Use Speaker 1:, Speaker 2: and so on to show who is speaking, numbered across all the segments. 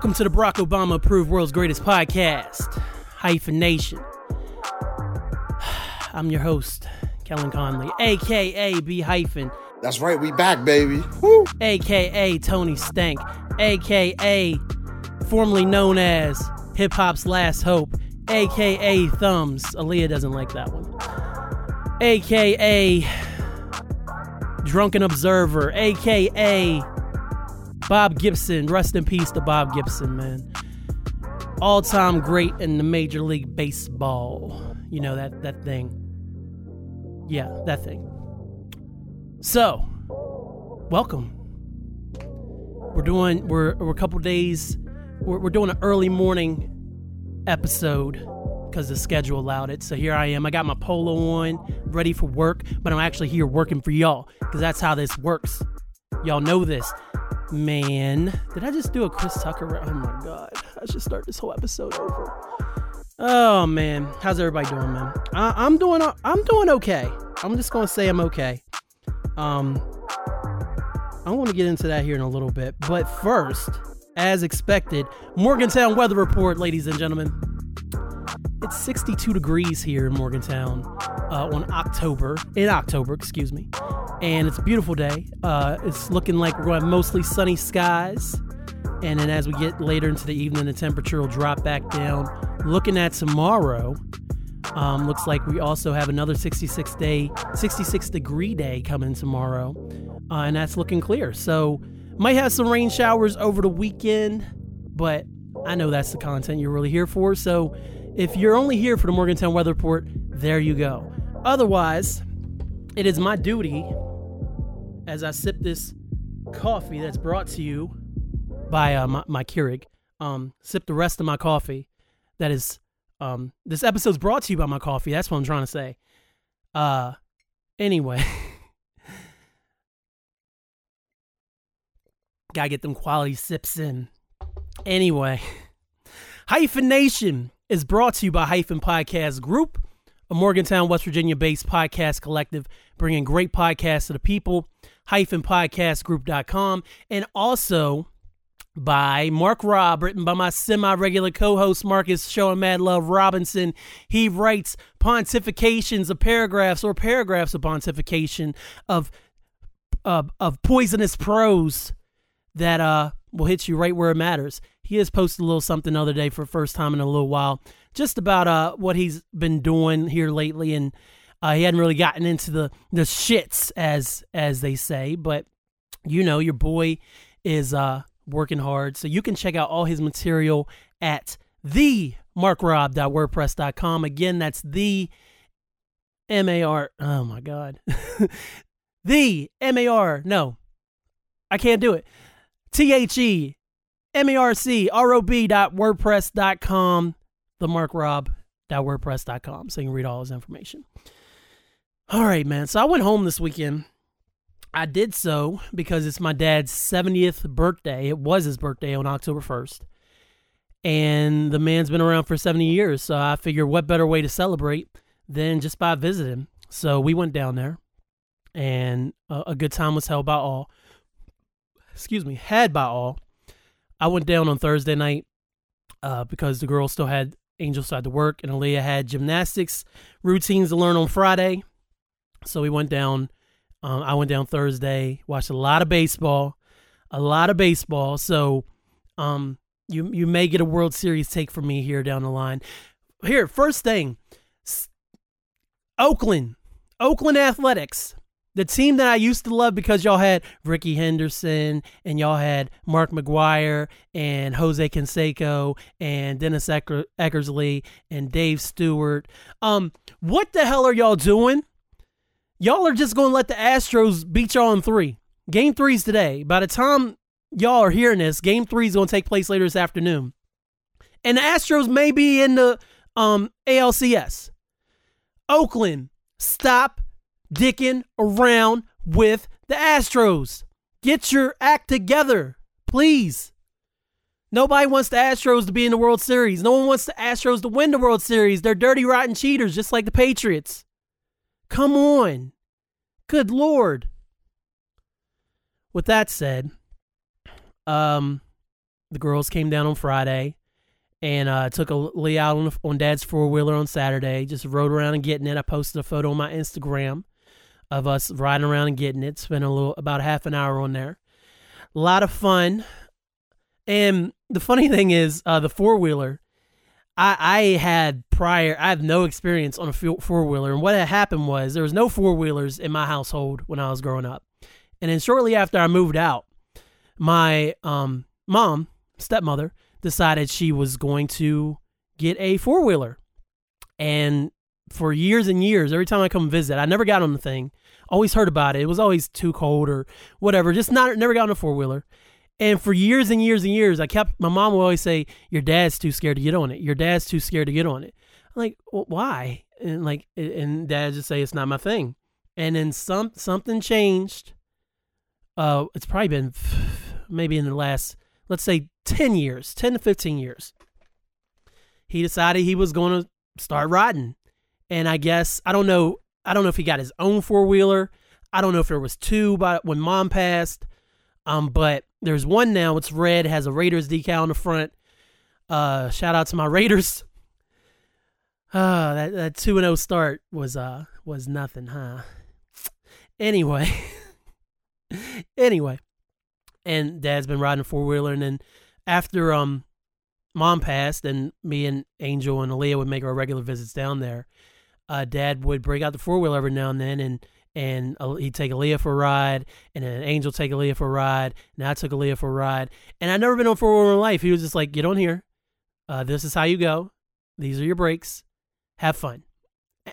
Speaker 1: Welcome to the Barack Obama approved world's greatest podcast, Hyphenation. I'm your host, Kellen Conley, aka B Hyphen,
Speaker 2: That's right, we back, baby. Woo!
Speaker 1: aka Tony Stank, aka formerly known as Hip Hop's Last Hope, aka Thumbs. Aaliyah doesn't like that one. aka Drunken Observer, aka Bob Gibson. Rest in peace to Bob Gibson, man. All time great in the Major League Baseball. You know, that, that thing. Yeah, that thing. So, welcome. We're doing, we're, we're a couple days, we're, we're doing an early morning episode because the schedule allowed it. So here I am. I got my polo on, ready for work, but I'm actually here working for y'all because that's how this works. Y'all know this. Man, did I just do a Chris Tucker? Oh my god, I should start this whole episode over. Oh man, how's everybody doing, man? I, I'm doing, I'm doing okay. I'm just gonna say I'm okay. Um, I want to get into that here in a little bit, but first, as expected, Morgantown weather report, ladies and gentlemen. It's 62 degrees here in Morgantown uh, on October, in October, excuse me, and it's a beautiful day. Uh, it's looking like we're going to have mostly sunny skies, and then as we get later into the evening, the temperature will drop back down. Looking at tomorrow, um, looks like we also have another 66 day, 66 degree day coming tomorrow, uh, and that's looking clear. So might have some rain showers over the weekend, but I know that's the content you're really here for. So if you're only here for the Morgantown Weather Report, there you go. Otherwise, it is my duty as I sip this coffee that's brought to you by uh, my, my Keurig. Um, sip the rest of my coffee. That is, um, this episode's brought to you by my coffee. That's what I'm trying to say. Uh, anyway, gotta get them quality sips in. Anyway, Hyphen Nation is brought to you by Hyphen Podcast Group, a Morgantown, West Virginia based podcast collective bringing great podcasts to the people. Hyphenpodcastgroup.com, and also by Marc Rob, written by my semi regular co host Marcus Showing Mad Love Robinson. He writes pontifications of paragraphs or paragraphs of pontification of, of, of poisonous prose that uh, will hit you right where it matters. He has posted a little something the other day for the first time in a little while, just about uh, what he's been doing here lately. And uh, he hadn't really gotten into the, the shits, as as they say. But, you know, your boy is uh, working hard. So you can check out all his material at the marcrob.wordpress.com. Again, that's the M A R. Oh my God. the M A R. No, I can't do it. T H E M A R C R O B dot WordPress dot com. The marcrob.wordpress.com. So you can read all his information. All right, man. So I went home this weekend. I did so because it's my dad's 70th birthday. It was his birthday on October 1st. And the man's been around for 70 years. So I figured what better way to celebrate than just by visiting. So we went down there and a, a good time was held by all. Excuse me, had by all. I went down on Thursday night uh, because the girls still had Angel side to work and Aaliyah had gymnastics routines to learn on Friday. So we went down. Um, I went down Thursday, watched a lot of baseball, a lot of baseball. So um, you you may get a World Series take from me here down the line. Here, first thing, Oakland, Oakland Athletics, the team that I used to love because y'all had Rickey Henderson and y'all had Mark McGwire and Jose Canseco and Dennis Ecker- Eckersley and Dave Stewart. Um, what the hell are y'all doing? Y'all are just going to let the Astros beat y'all in three. Game three's today. By the time y'all are hearing this, game three is going to take place later this afternoon. And the Astros may be in the um, ALCS. Oakland, stop dicking around with the Astros. Get your act together, please. Nobody wants the Astros to be in the World Series. No one wants the Astros to win the World Series. They're dirty, rotten cheaters, just like the Patriots. Come on. Good Lord. With that said, um, the girls came down on Friday and uh, took Aaliyah out on, on Dad's four wheeler on Saturday. Just rode around and getting it. I posted a photo on my Instagram of us riding around and getting it. Spent a little about half an hour on there. A lot of fun. And the funny thing is, uh, the four wheeler. I, I had prior. I have no experience on a four wheeler, and what had happened was there was no four wheelers in my household when I was growing up. And then shortly after I moved out, my um, mom, stepmother, decided she was going to get a four wheeler. And for years and years, every time I come visit, I never got on the thing. Always heard about it. It was always too cold or whatever. Just not never got on a four wheeler. And for years and years and years, I kept my mom would always say, "Your dad's too scared to get on it. Your dad's too scared to get on it." I'm like, well, why? And like, and dad just say it's not my thing. And then some something changed. Uh, it's probably been maybe in the last, let's say, ten years, ten to fifteen years. He decided he was going to start riding, and I guess I don't know. I don't know if he got his own four wheeler. I don't know if there was two, but when mom passed, um, but there's one now. It's red, has a Raiders decal on the front. Uh, shout out to my Raiders. Uh, that that two and zero oh start was uh was nothing, huh? Anyway, anyway, and Dad's been riding a four wheeler, and then after um mom passed, and me and Angel and Aaliyah would make our regular visits down there. Uh, Dad would break out the four wheeler every now and then, and and he'd take Aaliyah for a ride, and then Angel take Aaliyah for a ride, and I took Aaliyah for a ride. And I'd never been on four wheeler in life. He was just like, "Get on here. Uh, this is how you go. These are your brakes. Have fun."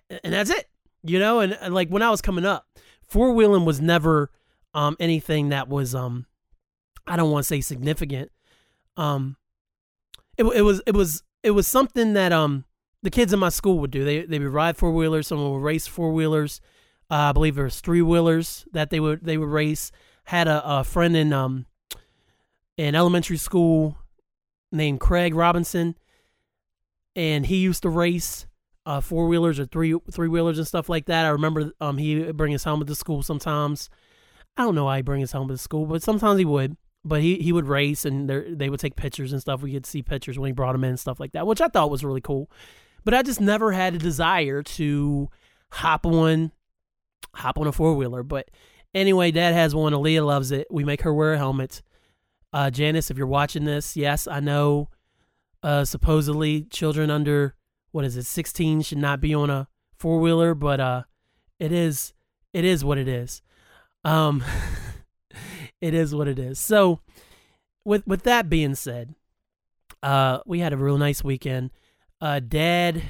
Speaker 1: And that's it, you know. And, and like when I was coming up, four wheeling was never um, anything that was um, I don't want to say significant. Um, it, it was it was it was something that um the kids in my school would do. They they would ride four wheelers. Someone would race four wheelers. Uh, I believe there was three wheelers that they would they would race. Had a, a friend in um in elementary school named Craig Robinson, and he used to race uh, four wheelers or three three wheelers and stuff like that. I remember um he bring his helmet to school sometimes. I don't know why he bring his helmet to school, but sometimes he would. But he, he would race and they would take pictures and stuff. We could see pictures when he brought them in and stuff like that, which I thought was really cool. But I just never had a desire to hop on hop on a four wheeler. But anyway, Dad has one. Aaliyah loves it. We make her wear a helmet. Uh, Janice, if you're watching this, yes, I know. Uh, supposedly, children under what is it, 16 should not be on a four wheeler, but uh, it is it is what it is. Um, it is what it is. So, with with that being said, uh, we had a real nice weekend. Uh, Dad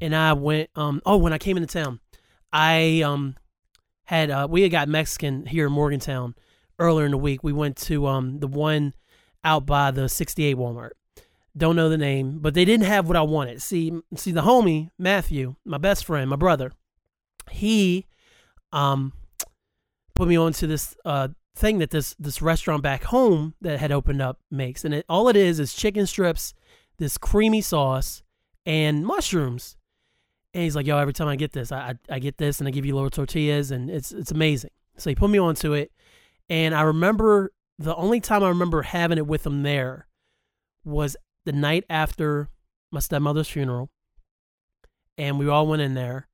Speaker 1: and I went. Um, oh, when I came into town, I um had uh, we had got Mexican here in Morgantown earlier in the week. We went to um the one out by the 68 Walmart. Don't know the name, but they didn't have what I wanted. See, see the homie Matthew, my best friend, my brother, he um put me onto this uh thing that this this restaurant back home that had opened up makes, and it, all it is is chicken strips, this creamy sauce, and mushrooms. And he's like, yo, every time I get this, I, I, I get this and I give you little tortillas and it's it's amazing. So he put me onto it. And I remember the only time I remember having it with him there was the night after my stepmother's funeral. And we all went in there.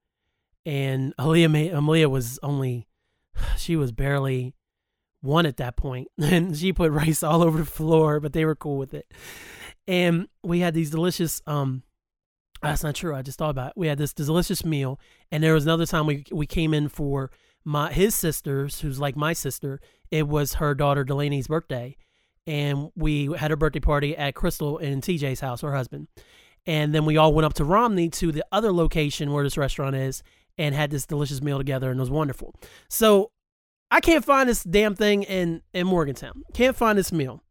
Speaker 1: And Aaliyah, made, Aaliyah was only, she was barely one at that point. And she put rice all over the floor, but they were cool with it. And we had these delicious um that's not true. I just thought about it. We had this delicious meal, and there was another time we we came in for my his sister's, who's like my sister. It was her daughter Delaney's birthday, and we had a birthday party at Crystal and TJ's house, her husband. And then we all went up to Romney to the other location where this restaurant is, and had this delicious meal together, and it was wonderful. So I can't find this damn thing in in Morgantown. Can't find this meal,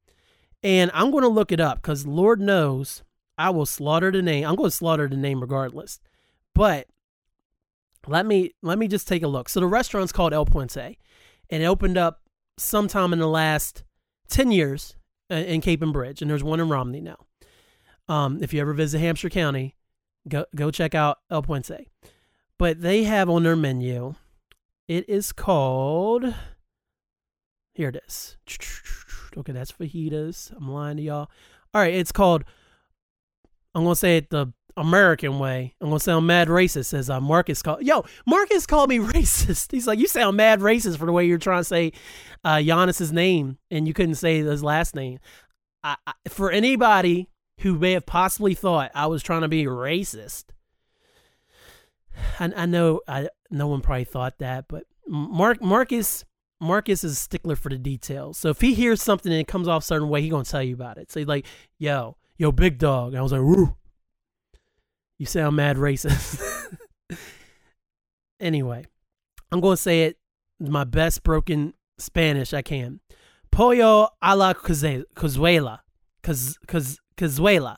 Speaker 1: and I'm going to look it up because Lord knows I will slaughter the name. I'm going to slaughter the name regardless. But let me let me just take a look. So the restaurant's called El Puente, and it opened up sometime in the last ten years in Capon Bridge, and there's one in Romney now. Um, if you ever visit Hampshire County, go go check out El Puente. But they have on their menu, it is called. Here it is. Okay, that's fajitas. I'm lying to y'all. All right, it's called. I'm gonna say it the American way. I'm gonna sound mad racist as uh, Marcus called. Yo, Marcus called me racist. He's like, you sound mad racist for the way you're trying to say uh, Giannis's name and you couldn't say his last name. I, I, for anybody who may have possibly thought I was trying to be racist, I, I know I no one probably thought that, but Mark Marcus Marcus is a stickler for the details. So if he hears something and it comes off a certain way, he gonna tell you about it. So he's like, "Yo, yo, big dog," and I was like, "Woo." You sound mad racist. anyway, I'm going to say it my best broken Spanish I can. Pollo a la cazuela. Cazuela.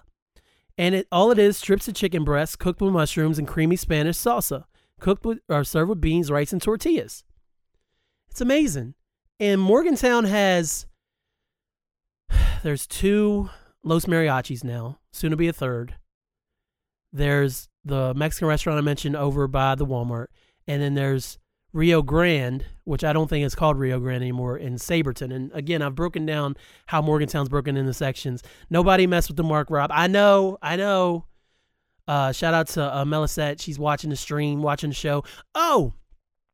Speaker 1: And it all it is strips of chicken breast cooked with mushrooms and creamy Spanish salsa, cooked with or served with beans, rice, and tortillas. It's amazing. And Morgantown has there's two Los Mariachis now, soon to be a third. There's the Mexican restaurant I mentioned over by the Walmart, and then there's Rio Grande, which I don't think is called Rio Grande anymore, in Sabraton. And again, I've broken down how Morgantown's broken into sections. Nobody mess with the Marc Rob. I know, I know. Uh, shout out to uh, Melisette. She's watching the stream, watching the show. Oh,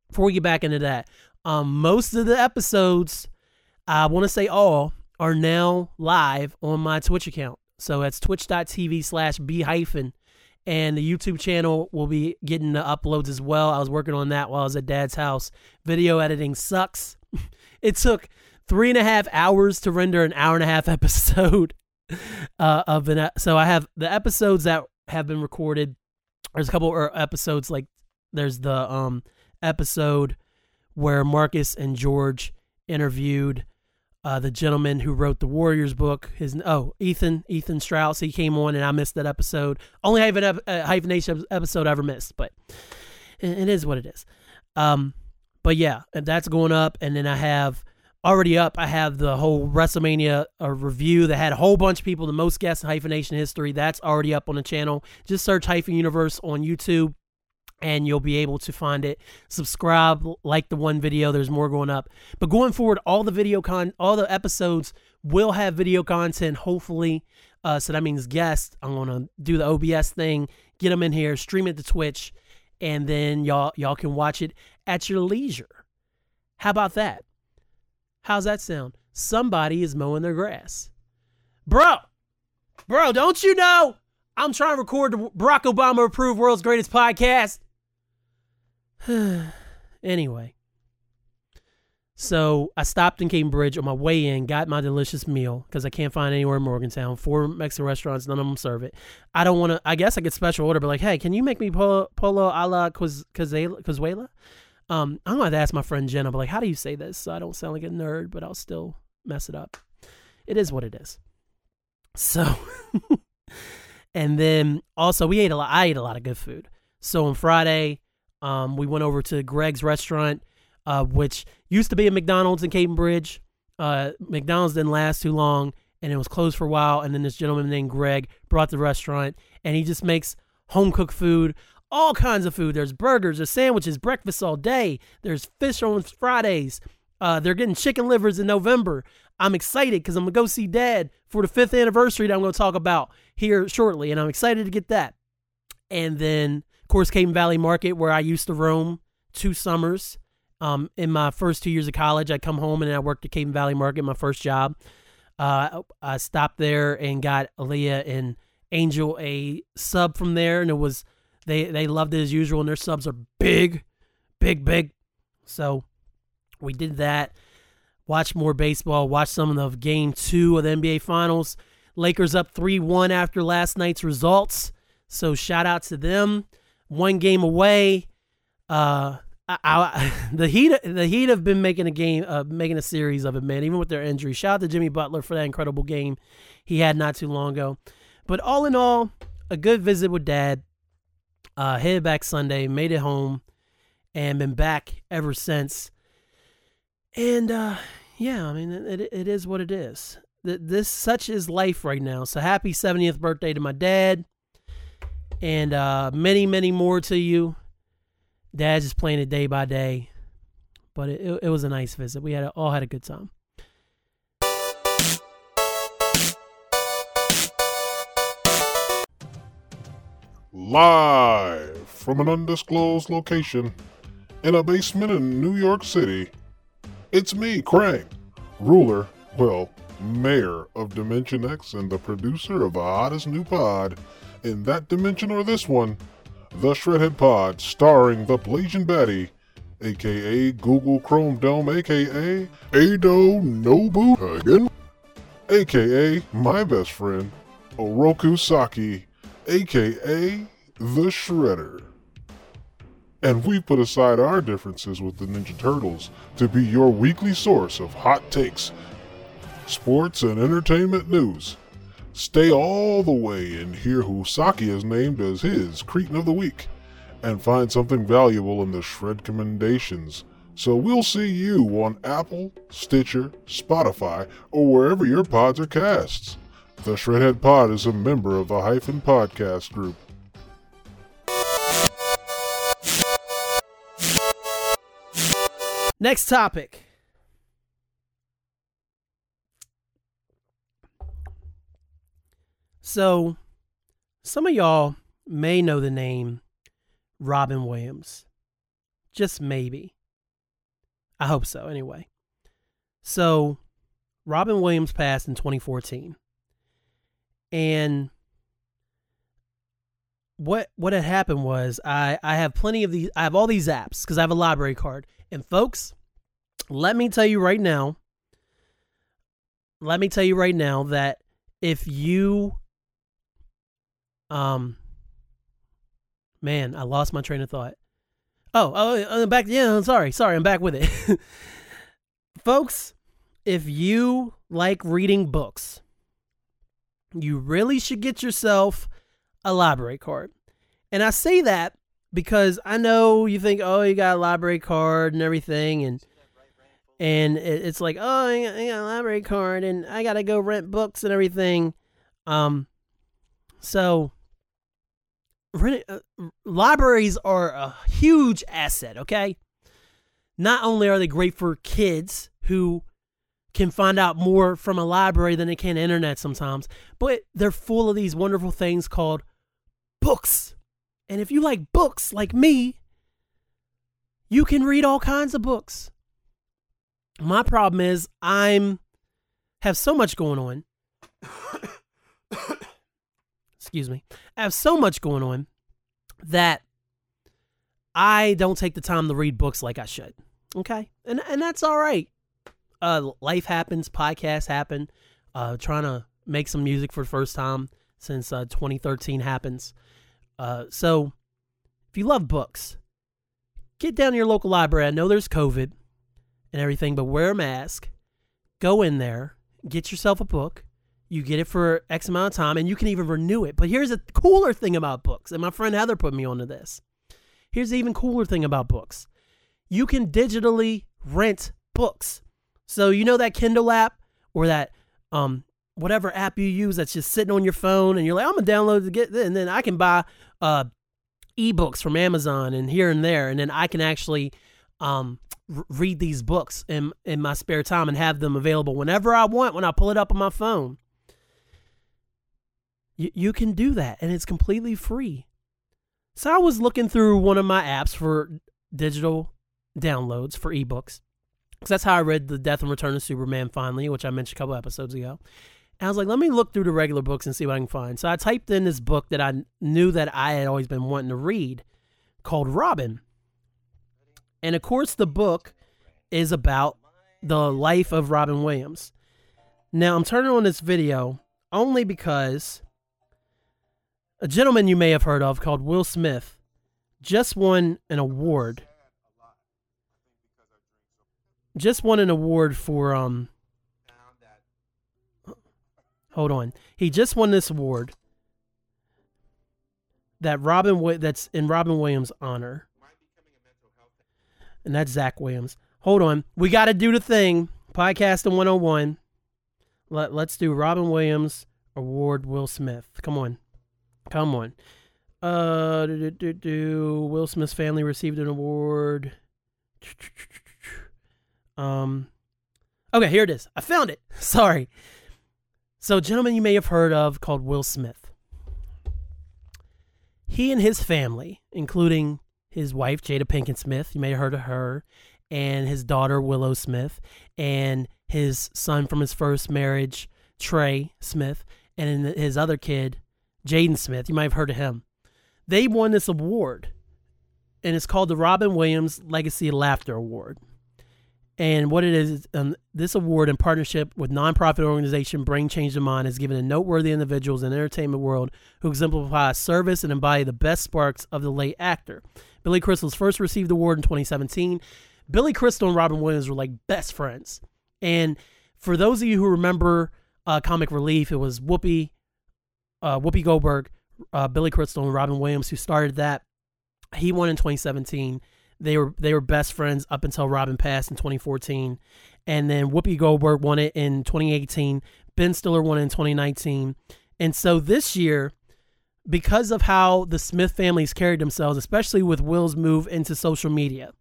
Speaker 1: before we get back into that, um, most of the episodes, I want to say all, are now live on my Twitch account. So that's twitch.tv slash b hyphen and the YouTube channel will be getting the uploads as well. I was working on that while I was at Dad's house. Video editing sucks. it took three and a half hours to render an hour and a half episode uh, of an. So I have the episodes that have been recorded. There's a couple of episodes like there's the um episode where Marcus and George interviewed uh, the gentleman who wrote the Warriors book. His oh Ethan Ethan Strauss. He came on and I missed that episode. Only hyphen, uh, hyphenation episode I ever missed, but it, is what it is. Um, but yeah, that's going up, and then I have already up. I have the whole WrestleMania uh, review that had a whole bunch of people, the most guests in hyphenation history. That's already up on the channel. Just search Hyphen Universe on YouTube and you'll be able to find it. Subscribe, like the one video. There's more going up. But going forward, all the video con, all the episodes will have video content. Hopefully, uh, so that means guests. I'm gonna do the OBS thing, get them in here, stream it to Twitch, and then y'all y'all can watch it at your leisure. How about that? How's that sound? Somebody is mowing their grass, bro. Bro, don't you know? I'm trying to record the Barack Obama approved world's greatest podcast. anyway, so I stopped in Capon Bridge on my way in, got my delicious meal because I can't find anywhere in Morgantown. Four Mexican restaurants, none of them serve it. I don't want to. I guess I could special order, but like, hey, can you make me pollo, pollo a la Cazuela? Um, I'm gonna have to ask my friend Jenna, but like, how do you say this? So I don't sound like a nerd, but I'll still mess it up. It is what it is. So, and then also we ate a lot. I ate a lot of good food. So on Friday, um, we went over to Greg's restaurant, uh, which used to be a McDonald's in Capon Bridge. Uh, McDonald's didn't last too long, and it was closed for a while. And then this gentleman named Greg brought the restaurant, and he just makes home cooked food, all kinds of food. There's burgers, there's sandwiches, breakfast all day. There's fish on Fridays. Uh, they're getting chicken livers in November. I'm excited because I'm gonna go see Dad for the fifth anniversary that I'm gonna talk about here shortly, and I'm excited to get that. And then course, Capon Valley Market, where I used to roam two summers. Um, in my first two years of college, I come home and I worked at Capon Valley Market, my first job. Uh, I stopped there and got Aaliyah and Angel a sub from there, and it was they they loved it as usual, and their subs are big, big, big. So we did that. Watched more baseball. Watched some of game two of the NBA Finals. Lakers up three one after last night's results. So shout out to them one game away. Uh, I, I, the Heat, the Heat have been making a game, uh, making a series of it, man. Even with their injury. Shout out to Jimmy Butler for that incredible game he had not too long ago. But all in all, a good visit with dad. Uh, headed back Sunday, made it home, and been back ever since. And uh, yeah, I mean, it, it is what it is. This such is life right now. So happy 70th birthday to my dad, and uh, many, many more to you. Dad's just playing it day by day, but it, it was a nice visit. We had a, all had a good time.
Speaker 3: Live from an undisclosed location in a basement in New York City, it's me, Krang, ruler, well, mayor of Dimension X and the producer of the hottest new pod in that dimension or this one, the Shredhead Pod, starring the Blasian Batty, aka Google Chrome Dome, aka Ado Nobu again, aka my best friend, Oroku Saki aka The Shredder. And we put aside our differences with the Ninja Turtles to be your weekly source of hot takes, sports, and entertainment news. Stay all the way and hear who Saki has named as his Cretan of the Week, and find something valuable in the Shred Commendations. So we'll see you on Apple, Stitcher, Spotify, or wherever your pods are casts. The Shredhead Pod is a member of the Hyphen Podcast Group.
Speaker 1: Next topic. So, some of y'all may know the name Robin Williams. Just maybe. I hope so, anyway. So, Robin Williams passed in 2014. And what what had happened was I I have plenty of these I have all these apps because I have a library card. And folks, let me tell you right now, let me tell you right now that if you um man, I lost my train of thought. Oh, oh, I'm back. Yeah, I'm sorry. Sorry, I'm back with it. folks, if you like reading books, you really should get yourself a library card. And I say that because I know you think, oh, you got a library card and everything, and and it's like, oh, I got, a library card, and I gotta go rent books and everything. Um, so rent, uh, libraries are a huge asset. Okay, not only are they great for kids who can find out more from a library than they can internet sometimes. But they're full of these wonderful things called books. And if you like books like me, you can read all kinds of books. My problem is I'm have so much going on. Excuse me. I have so much going on that I don't take the time to read books like I should. Okay? And and that's all right uh, life happens, podcasts happen. Uh, trying to make some music for the first time since uh, 2013 happens. Uh, so if you love books, get down to your local library. I know there's COVID and everything, but wear a mask. Go in there, get yourself a book. You get it for X amount of time, and you can even renew it. But here's a cooler thing about books, and my friend Heather put me onto this. Here's the even cooler thing about books you can digitally rent books. So you know that Kindle app or that um whatever app you use that's just sitting on your phone and you're like, I'm gonna download to get this and then I can buy uh ebooks from Amazon and here and there and then I can actually um read these books in in my spare time and have them available whenever I want when I pull it up on my phone. You you can do that and it's completely free. So I was looking through one of my apps for digital downloads for ebooks because that's how I read The Death and Return of Superman finally, which I mentioned a couple episodes ago. And I was like, let me look through the regular books and see what I can find. So I typed in this book that I knew that I had always been wanting to read called Robin. And of course, the book is about the life of Robin Williams. Now, I'm turning on this video only because a gentleman you may have heard of called Will Smith just won an award just won an award for um hold on he just won this award that Robin that's in Robin Williams' honor. And that's Zach Williams. Hold on. We got to do the thing. Podcasting 101. Let, let's do Robin Williams Award Will Smith. Come on. Come on. Uh, do, do, do. Will Smith's family received an award. Um, okay, here it is. I found it. Sorry. So, gentleman you may have heard of called Will Smith. He and his family, including his wife Jada Pinkett Smith, you may have heard of her, and his daughter Willow Smith, and his son from his first marriage, Trey Smith, and his other kid, Jaden Smith. You might have heard of him. They won this award, and it's called the Robin Williams Legacy Laughter Award. And what it is, um, this award, in partnership with nonprofit organization Bring Change to Mind, is given to noteworthy individuals in the entertainment world who exemplify service and embody the best sparks of the late actor. Billy Crystal's first received the award in 2017. Billy Crystal and Robin Williams were like best friends. And for those of you who remember uh, Comic Relief, it was Whoopi, uh, Whoopi Goldberg, uh, Billy Crystal, and Robin Williams who started that. He won in 2017. They were they were best friends up until Robin passed in 2014, and then Whoopi Goldberg won it in 2018. Ben Stiller won it in 2019, and so this year, because of how the Smith families carried themselves, especially with Will's move into social media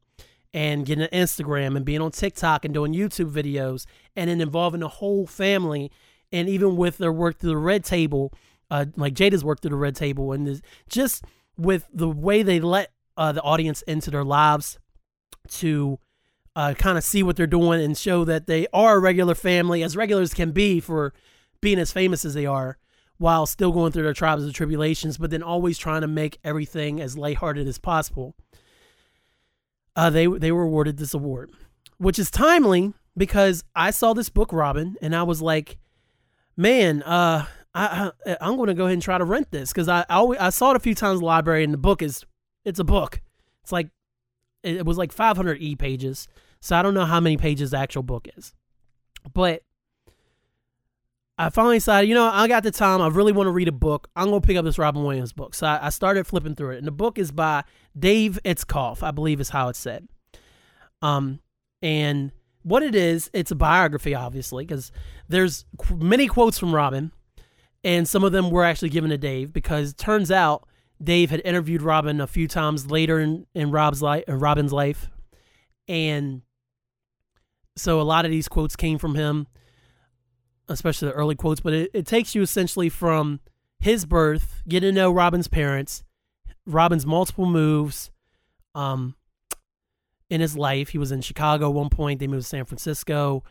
Speaker 1: and getting an Instagram and being on TikTok and doing YouTube videos, and then involving the whole family, and even with their work through the red table, uh, like Jada's work through the red table, and just with the way they let uh, the audience into their lives to uh, kind of see what they're doing and show that they are a regular family, as regular as can be for being as famous as they are, while still going through their trials and tribulations, but then always trying to make everything as lighthearted as possible. Uh, they they were awarded this award, which is timely because I saw this book, Robin, and I was like, man, uh, I, I am going to go ahead and try to rent this because I I, always, I saw it a few times in the library, and the book is it's a book. It's like it was like 500 e pages, so I don't know how many pages the actual book is, but I finally decided, you know, I got the time. I really want to read a book. I'm gonna pick up this Robin Williams book. So I, I started flipping through it, and the book is by Dave Itzkoff, I believe is how it's said. Um, and what it is, it's a biography, obviously, because there's many quotes from Robin, and some of them were actually given to Dave because turns out Dave had interviewed Robin a few times later in, in Rob's life, uh, Robin's life, and so a lot of these quotes came from him, especially the early quotes. But it, it takes you essentially from his birth, getting to know Robin's parents, Robin's multiple moves, um, in his life. He was in Chicago at one point. They moved to San Francisco.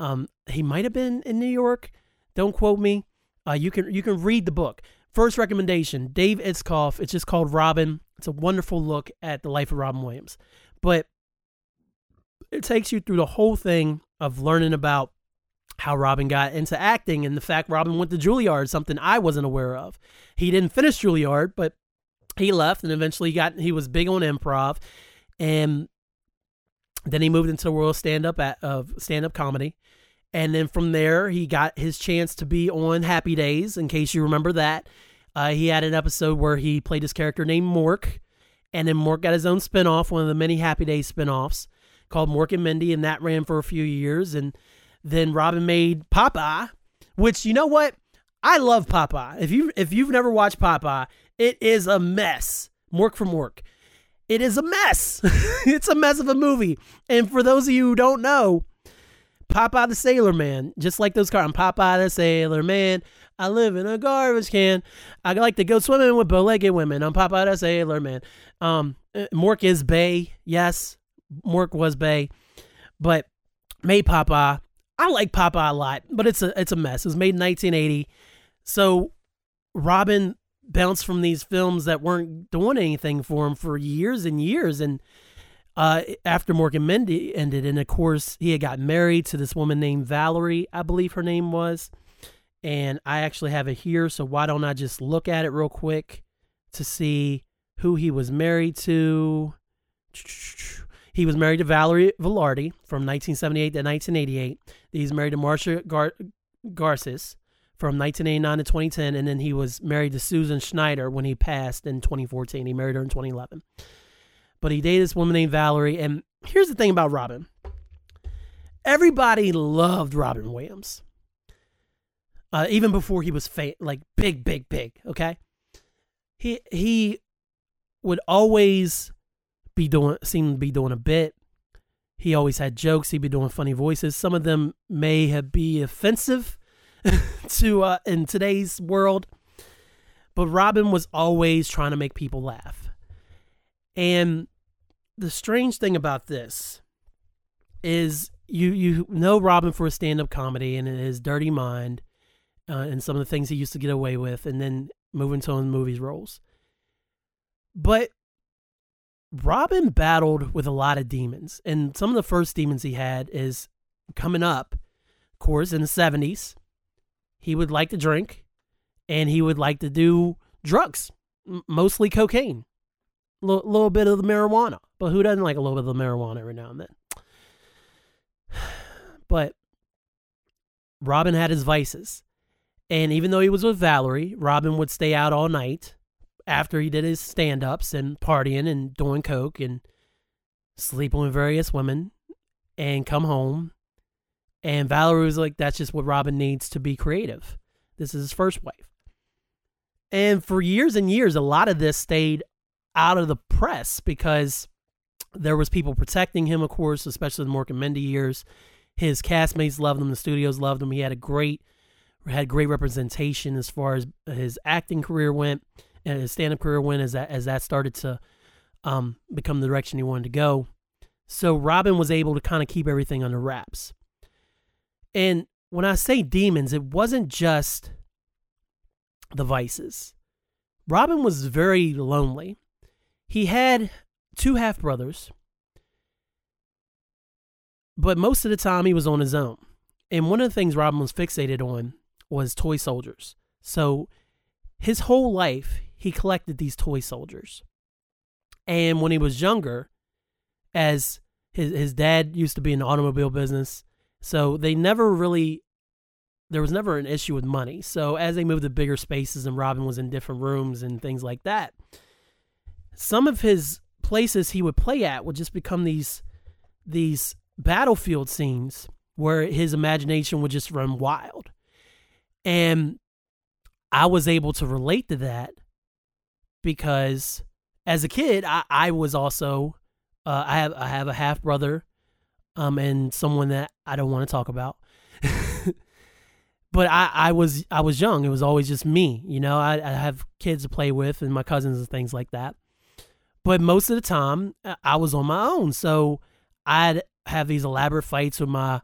Speaker 1: Um, he might have been in New York. Don't quote me. Uh, you can you can read the book. First recommendation, Dave Itzkoff. It's just called Robin. It's a wonderful look at the life of Robin Williams. But it takes you through the whole thing of learning about how Robin got into acting and the fact Robin went to Juilliard, something I wasn't aware of. He didn't finish Juilliard, but he left and eventually got he was big on improv and then he moved into the world stand up of stand up comedy. And then from there, he got his chance to be on Happy Days. In case you remember that, uh, he had an episode where he played his character named Mork, and then Mork got his own spinoff, one of the many Happy Days spinoffs called Mork and Mindy, and that ran for a few years. And then Robin made Popeye, which you know what? I love Popeye. If you if you've never watched Popeye, it is a mess. Mork from Mork. It is a mess. it's a mess of a movie. And for those of you who don't know, Popeye the Sailor Man, just like those cars. I'm Popeye the Sailor Man. I live in a garbage can. I like to go swimming with bow-legged women. I'm Popeye the Sailor Man. Um, Mork is Bay. Yes, Mork was Bay, but made Popeye. I like Popeye a lot, but it's a it's a mess. It was made in 1980, so Robin bounced from these films that weren't doing anything for him for years and years, and uh, after Mork and Mindy ended, and of course he had got married to this woman named Valerie, I believe her name was, and I actually have it here. So why don't I just look at it real quick to see who he was married to? He was married to Valerie Velarde from 1978 to 1988. He's married to Marsha Gar- Garces from 1989 to 2010, and then he was married to Susan Schneider when he passed in 2014. He married her in 2011. But he dated this woman named Valerie. And here's the thing about Robin everybody loved Robin Williams. Uh, even before he was fa- like big, big, big. Okay, he he would always be doing seem to be doing a bit. He always had jokes. He'd be doing funny voices. Some of them may have be offensive to uh, in today's world, but Robin was always trying to make people laugh. And the strange thing about this is you you know Robin for a stand up comedy and his Dirty Mind, uh, and some of the things he used to get away with, and then moving to his movies roles. But Robin battled with a lot of demons, and some of the first demons he had is coming up, of course, in the seventies. He would like to drink, and he would like to do drugs, mostly cocaine, a little bit of the marijuana. But who doesn't like a little bit of the marijuana every now and then? But Robin had his vices. And even though he was with Valerie, Robin would stay out all night after he did his stand ups and partying and doing coke and sleeping with various women and come home. And Valerie was like, that's just what Robin needs to be creative. This is his first wife. And for years and years, a lot of this stayed out of the press because there was people protecting him, of course, especially the Mork and Mindy years. His castmates loved him. The studios loved him. He had a great had great representation as far as his acting career went and his stand up career went as that as that started to um, become the direction he wanted to go. So Robin was able to kind of keep everything under wraps. And when I say demons, it wasn't just the vices. Robin was very lonely. He had two half brothers but most of the time he was on his own. And one of the things Robin was fixated on was toy soldiers. So his whole life he collected these toy soldiers. And when he was younger, as his his dad used to be in the automobile business, so they never really there was never an issue with money. So as they moved to bigger spaces and Robin was in different rooms and things like that, some of his places he would play at would just become these these battlefield scenes where his imagination would just run wild. And I was able to relate to that because as a kid, I, I was also uh, I have I have a half brother, um, and someone that I don't want to talk about. but I, I was I was young. It was always just me, you know. I, I have kids to play with and my cousins and things like that. But most of the time, uh, I was on my own, so I'd have these elaborate fights with my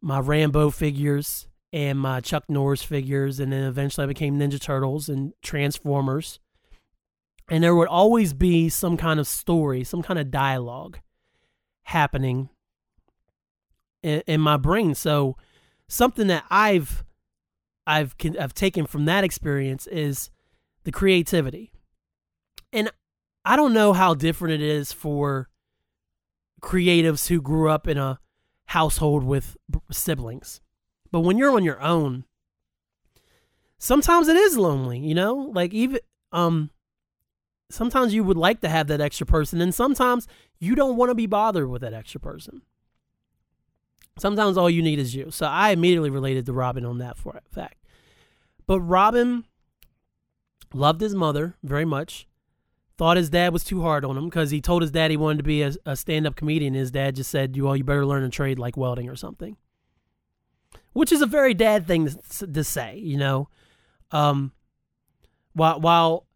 Speaker 1: my Rambo figures and my Chuck Norris figures, and then eventually I became Ninja Turtles and Transformers. And there would always be some kind of story, some kind of dialogue happening in, in my brain. So something that I've I've I've taken from that experience is the creativity. And I don't know how different it is for creatives who grew up in a household with siblings. But when you're on your own, sometimes it is lonely, you know? Like even um sometimes you would like to have that extra person and sometimes you don't want to be bothered with that extra person. Sometimes all you need is you. So I immediately related to Robin on that for fact. But Robin loved his mother very much thought his dad was too hard on him because he told his dad he wanted to be a, a stand-up comedian. His dad just said, "You "Well, you better learn a trade like welding or something," which is a very dad thing to, say, you know. Um, while while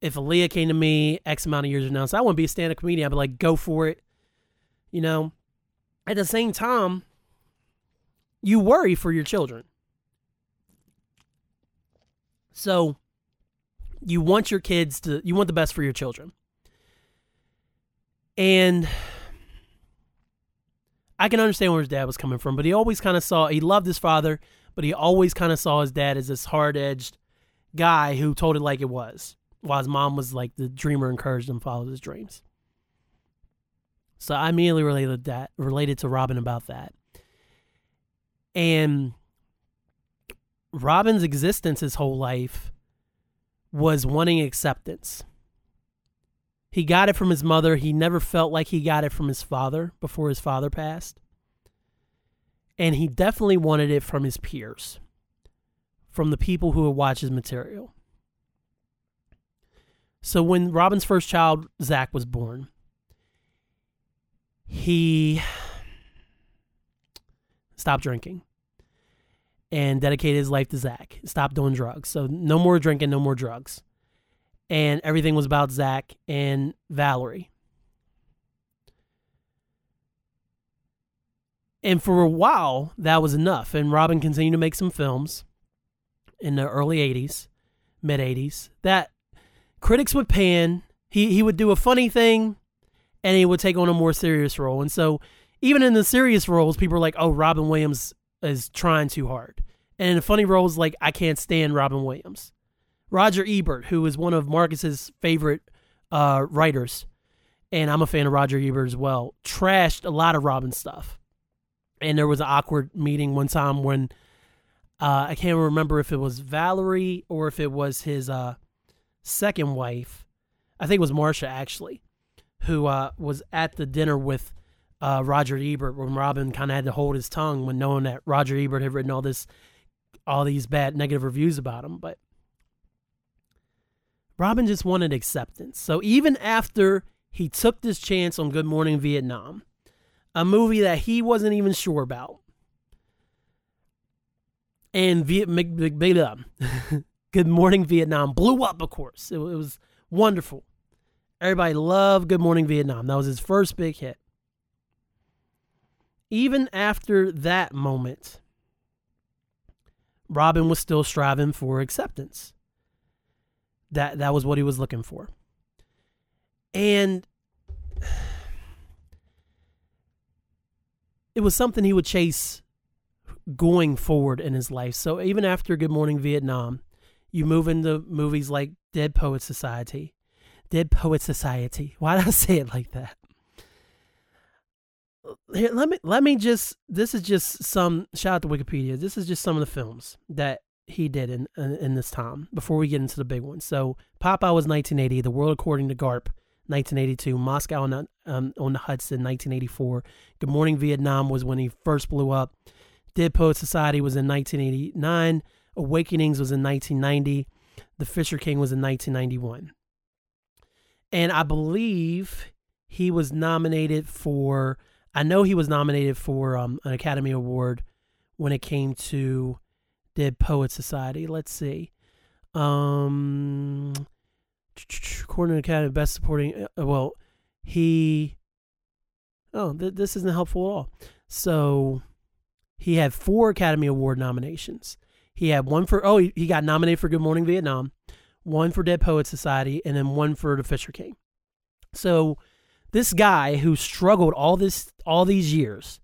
Speaker 1: if Aaliyah came to me X amount of years from now, so I want to be a stand-up comedian, I'd be like, "Go for it," you know. At the same time, you worry for your children. So you want your kids to you want the best for your children. And i can understand where his dad was coming from but he always kind of saw he loved his father but he always kind of saw his dad as this hard-edged guy who told it like it was while his mom was like the dreamer encouraged him to follow his dreams. So i immediately related that related to robin about that. And Robin's existence his whole life was wanting acceptance. He got it from his mother. He never felt like he got it from his father before his father passed. And he definitely wanted it from his peers, from the people who would watch his material. So when Robin's first child, Zach, was born, he stopped drinking and dedicated his life to Zach. Stopped doing drugs. So no more drinking, no more drugs. And everything was about Zach and Valerie. And for a while, that was enough. And Robin continued to make some films in the early 80s, mid 80s, that critics would pan. He, he would do a funny thing and he would take on a more serious role. And so, even in the serious roles, people were like, oh, Robin Williams is trying too hard. And in funny roles, like, I can't stand Robin Williams. Roger Ebert, who is one of Marcus's favorite uh, writers, and I'm a fan of Roger Ebert as well, trashed a lot of Robin stuff. And there was an awkward meeting one time when uh, I can't remember if it was Valerie or if it was his uh, second wife. I think it was Marsha actually, who uh, was at the dinner with uh, Roger Ebert when Robin kind of had to hold his tongue when knowing that Roger Ebert had written all this, all these bad negative reviews about him. But Robin just wanted acceptance. So even after he took this chance on Good Morning Vietnam, a movie that he wasn't even sure about, and Viet, Good Morning Vietnam blew up. Of course, it, it was wonderful. Everybody loved Good Morning Vietnam. That was his first big hit. Even after that moment, Robin was still striving for acceptance. That that was what he was looking for. And it was something he would chase going forward in his life. So even after Good Morning Vietnam, you move into movies like Dead Poet Society, Dead Poet Society. Why did I say it like that? Here, let me let me just. This is just some shout out to Wikipedia. This is just some of the films that he did in in, in this time before we get into the big ones. So Popeye was 1980. The World According to Garp. 1982, Moscow on, um, on the Hudson, 1984. Good Morning Vietnam was when he first blew up. Dead Poet Society was in 1989. Awakenings was in 1990. The Fisher King was in 1991 and I believe he was nominated for. I know he was nominated for um, an Academy Award when it came to Dead Poet Society. Let's see. Um, according to Academy, Best Supporting. Uh, well, he. Oh, th- this isn't helpful at all. So, he had four Academy Award nominations. He had one for. Oh, he, he got nominated for Good Morning Vietnam one for Dead Poet Society, and then one for The Fisher King. So this guy who struggled all this all these years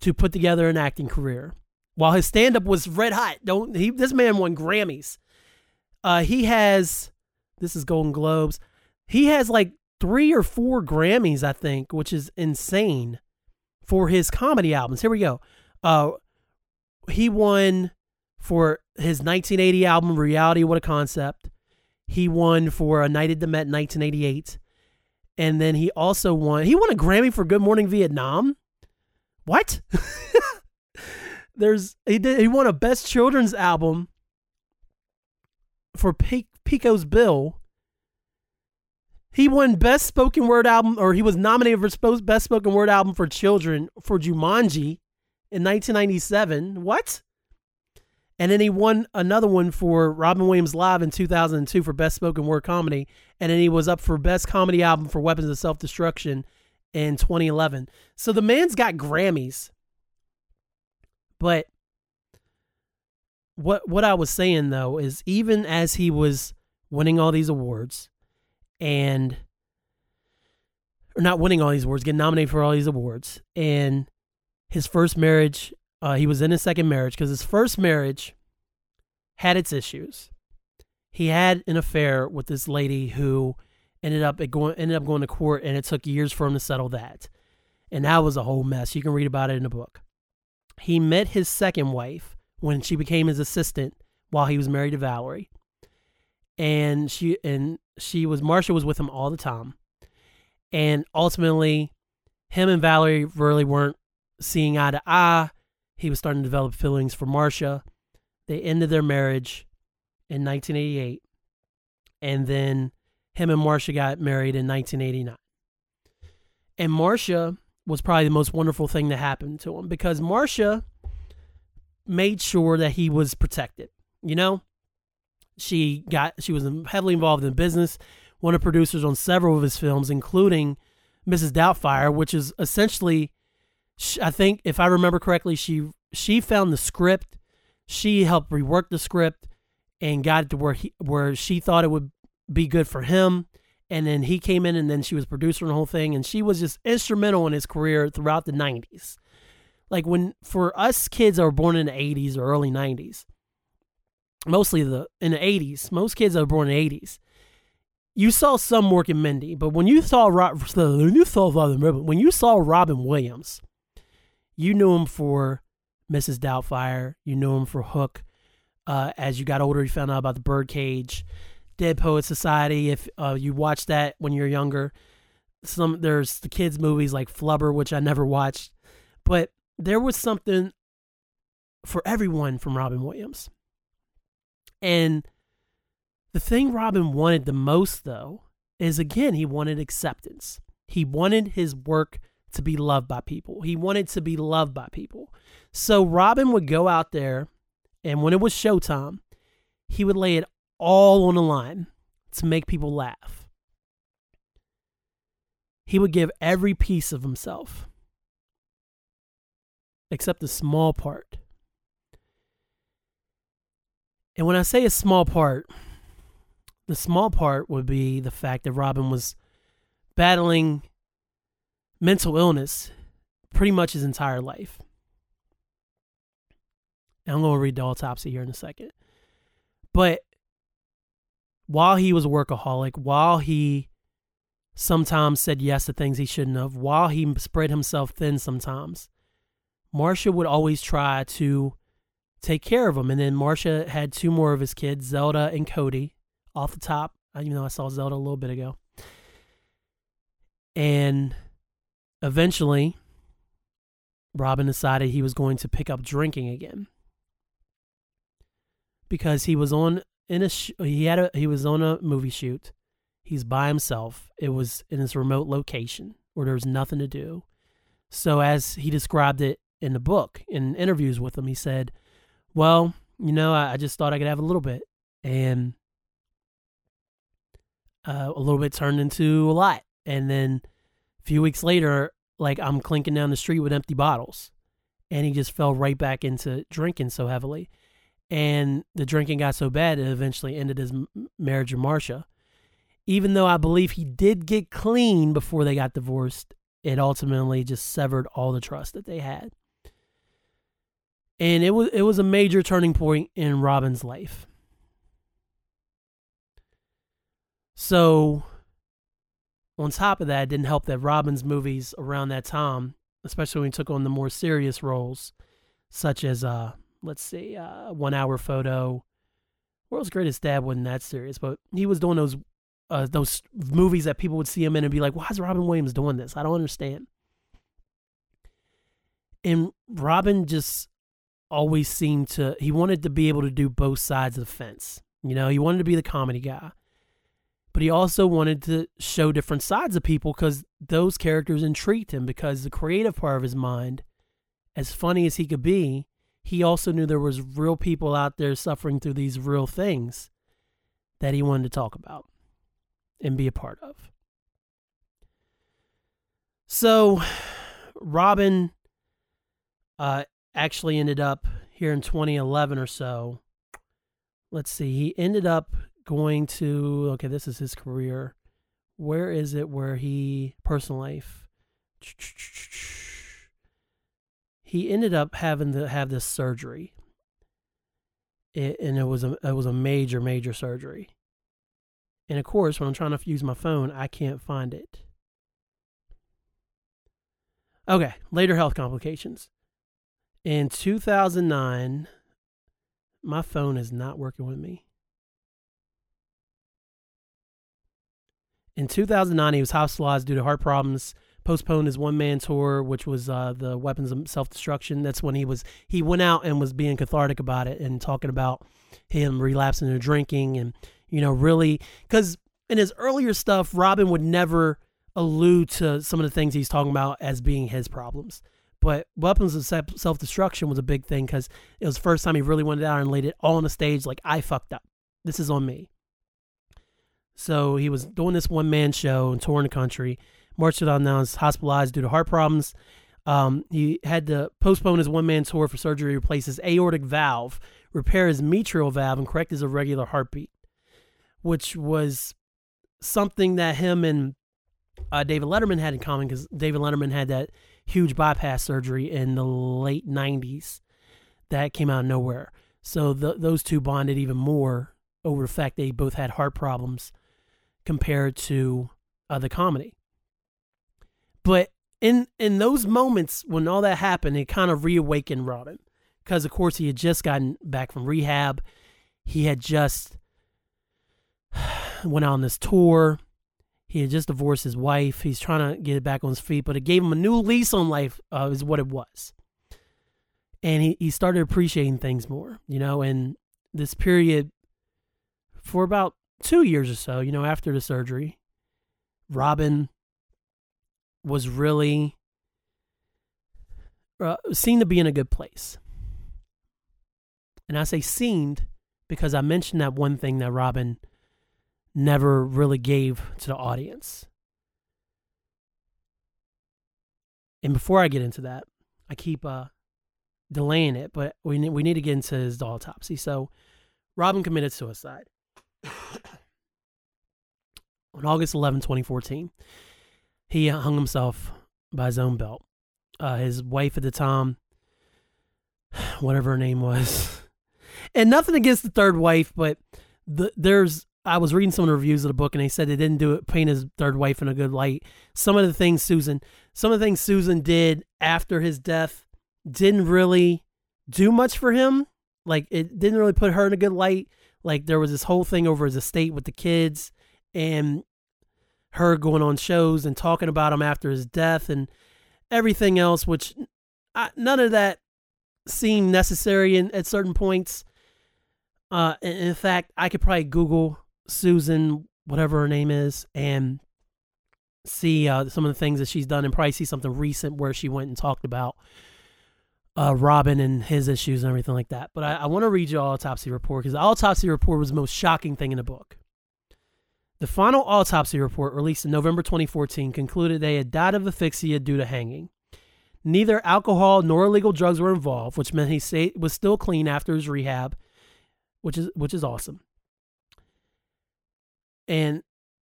Speaker 1: to put together an acting career, while his stand up was red hot. Don't he? This man won Grammys. Uh, he has this is Golden Globes. He has like three or four Grammys, I think, which is insane for his comedy albums. Here we go. Uh, he won for his 1980 album Reality What a Concept. He won for A Night at the Met 1988. And then he also won, he won a Grammy for Good Morning Vietnam. What? There's, he did, he won a Best Children's Album for Pecos Bill. He won Best Spoken Word Album, or he was nominated for Best Spoken Word Album for Children for Jumanji in 1997. What? And then he won another one for Robin Williams Live in 2002 for Best Spoken Word Comedy. And then he was up for Best Comedy Album for Weapons of Self Destruction in 2011. So the man's got Grammys. But what what I was saying though is even as he was winning all these awards and or not winning all these awards, getting nominated for all these awards, and his first marriage uh, he was in his second marriage because his first marriage had its issues. He had an affair with this lady who ended up going ended up going to court, and it took years for him to settle that. And that was a whole mess. You can read about it in the book. He met his second wife when she became his assistant while he was married to Valerie. And she and she was Marsha was with him all the time. And ultimately him and Valerie really weren't seeing eye to eye. He was starting to develop feelings for Marsha. They ended their marriage in 1988. And then him and Marsha got married in 1989. And Marsha was probably the most wonderful thing that happened to him because Marsha made sure that he was protected. You know, she got she was heavily involved in business, one of producers on several of his films, including Mrs. Doubtfire, which is essentially, I think if I remember correctly, she she found the script, she helped rework the script, and got it to where he where she thought it would be good for him. And then he came in, and then she was producer on the whole thing, and she was just instrumental in his career throughout the '90s. Like when for us kids that were born in the '80s or early '90s, mostly the in the 80s. Most kids that were born in the 80s. You saw some Mork and Mindy, but when you saw Rob, when you saw Robin, when you saw Robin Williams, you knew him for Mrs. Doubtfire. You knew him for Hook. Uh, as you got older, you found out about the Birdcage, Dead Poet Society. If uh, you watched that when you were younger, some there's the kids movies like Flubber, which I never watched, but there was something for everyone from Robin Williams. And the thing Robin wanted the most, though, is again, he wanted acceptance. He wanted his work to be loved by people. He wanted to be loved by people. So Robin would go out there, and when it was showtime, he would lay it all on the line to make people laugh. He would give every piece of himself, except a small part. And when I say a small part, the small part would be the fact that Robin was battling mental illness pretty much his entire life. And I'm going to read the autopsy here in a second. But while he was a workaholic, while he sometimes said yes to things he shouldn't have, while he spread himself thin sometimes, Marsha would always try to take care of him. And then Marsha had two more of his kids, Zelda and Cody, off the top. I Even though I saw Zelda a little bit ago. And eventually, Robin decided he was going to pick up drinking again because he was on in a sh- he had a he was on a movie shoot. He's by himself. It was in this remote location where there was nothing to do. So as he described it in the book in interviews with him, he said, well, you know, I, I just thought I could have a little bit. And uh, a little bit turned into a lot. And then a few weeks later, like I'm clinking down the street with empty bottles. And he just fell right back into drinking so heavily. And the drinking got so bad, it eventually ended his marriage with Marsha. Even though I believe he did get clean before they got divorced, it ultimately just severed all the trust that they had and it was it was a major turning point in Robin's life. So, on top of that, it didn't help that Robin's movies around that time, especially when he took on the more serious roles, such as uh, let's see, uh, One Hour Photo. World's Greatest Dad wasn't that serious, but he was doing those uh, those movies that people would see him in and be like, "Why is Robin Williams doing this? I don't understand." And Robin just always seemed to he wanted to be able to do both sides of the fence. You know, he wanted to be the comedy guy. But he also wanted to show different sides of people because those characters intrigued him because the creative part of his mind, as funny as he could be, he also knew there was real people out there suffering through these real things that he wanted to talk about and be a part of. So Robin uh, actually ended up here in 2011 or so. Let's see, he ended up going to, okay, this is his career. Where is it where he, personal life? He ended up having to have this surgery. It, and it was a it was a major major surgery. And of course, when I'm trying to use my phone, I can't find it. Okay, later health complications. In 2009, my phone is not working with me. In 2009, he was hospitalized due to heart problems. Postponed his one man tour, which was uh, the weapons of self destruction. That's when he was he went out and was being cathartic about it and talking about him relapsing into drinking and you know really because in his earlier stuff, Robin would never allude to some of the things he's talking about as being his problems. But weapons of self destruction was a big thing because it was the first time he really went out and laid it all on the stage like I fucked up. This is on me. So he was doing this one man show and touring the country. March 2009 was hospitalized due to heart problems. Um, he had to postpone his one man tour for surgery to replace his aortic valve, repair his mitral valve, and correct his irregular heartbeat, which was something that him and uh, David Letterman had in common because David Letterman had that huge bypass surgery in the late 90s that came out of nowhere. So the, those two bonded even more over the fact they both had heart problems compared to uh, the comedy. But in in those moments when all that happened, it kind of reawakened Robin because of course he had just gotten back from rehab. He had just went on this tour. He had just divorced his wife. He's trying to get back on his feet, but it gave him a new lease on life. Uh, is what it was, and he he started appreciating things more. You know, and this period for about two years or so, you know, after the surgery, Robin was really uh, seen to be in a good place. And I say seemed because I mentioned that one thing that Robin never really gave to the audience. And before I get into that, I keep uh, delaying it, but we we need to get into his autopsy. So, Robin committed suicide on August 11, 2014. He hung himself by his own belt. Uh, his wife at the time, whatever her name was, and nothing against the third wife, but the, there's I was reading some of the reviews of the book, and they said they didn't do it paint his third wife in a good light. Some of the things Susan, some of the things Susan did after his death, didn't really do much for him. Like it didn't really put her in a good light. Like there was this whole thing over his estate with the kids and her going on shows and talking about him after his death and everything else, which I, none of that seemed necessary in, at certain points. Uh, in, fact, I could probably Google Susan, whatever her name is, and see uh, some of the things that she's done and probably see something recent where she went and talked about uh, Robin and his issues and everything like that. But I, I want to read you autopsy report because the autopsy report was the most shocking thing in the book. The final autopsy report, released in November 2014, concluded they had died of asphyxia due to hanging. Neither alcohol nor illegal drugs were involved, which meant he stayed, was still clean after his rehab, which is which is awesome. And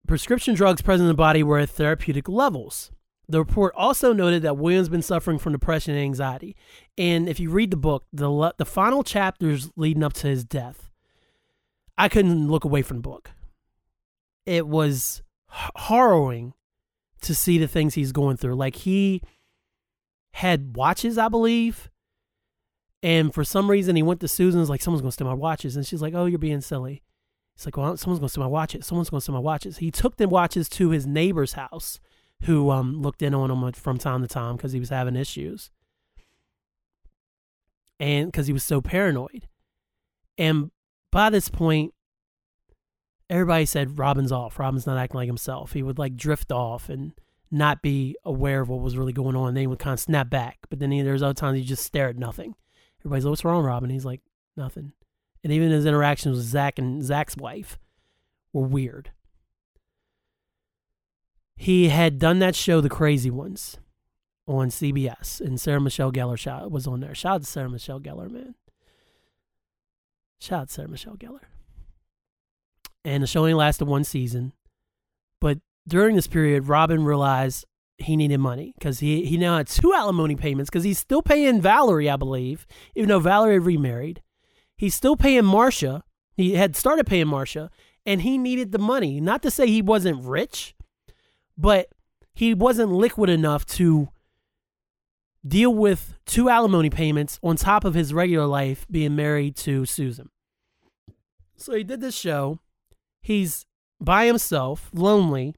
Speaker 1: prescription drugs present in the body were at therapeutic levels. The report also noted that Williams been suffering from depression and anxiety. And if you read the book, the the final chapters leading up to his death, I couldn't look away from the book. It was harrowing to see the things he's going through. Like he had watches, I believe, and for some reason he went to Susan's like someone's going to steal my watches, and she's like, "Oh, you're being silly." He's like, "Well, someone's going to steal my watches. Someone's going to steal my watches." He took the watches to his neighbor's house who um, looked in on him from time to time because he was having issues and because he was so paranoid. And by this point, everybody said Robin's off. Robin's not acting like himself. He would like drift off and not be aware of what was really going on. Then he would kind of snap back. But then he, there's other times he just stare at nothing. Everybody's like, "What's wrong, Robin?" He's like, "Nothing." And even his interactions with Zach and Zach's wife were weird he had done that show, The Crazy Ones, on CBS, and Sarah Michelle Gellar was on there. Shout out to Sarah Michelle Gellar, man. Shout out to Sarah Michelle Gellar. And the show only lasted one season, but during this period, Robin realized he needed money because he he now had two alimony payments because he's still paying Valerie, I believe, even though Valerie remarried. He's still paying Marsha. He had started paying Marsha, and he needed the money. Not to say he wasn't rich, but he wasn't liquid enough to deal with two alimony payments on top of his regular life being married to Susan. So he did this show. He's by himself, lonely,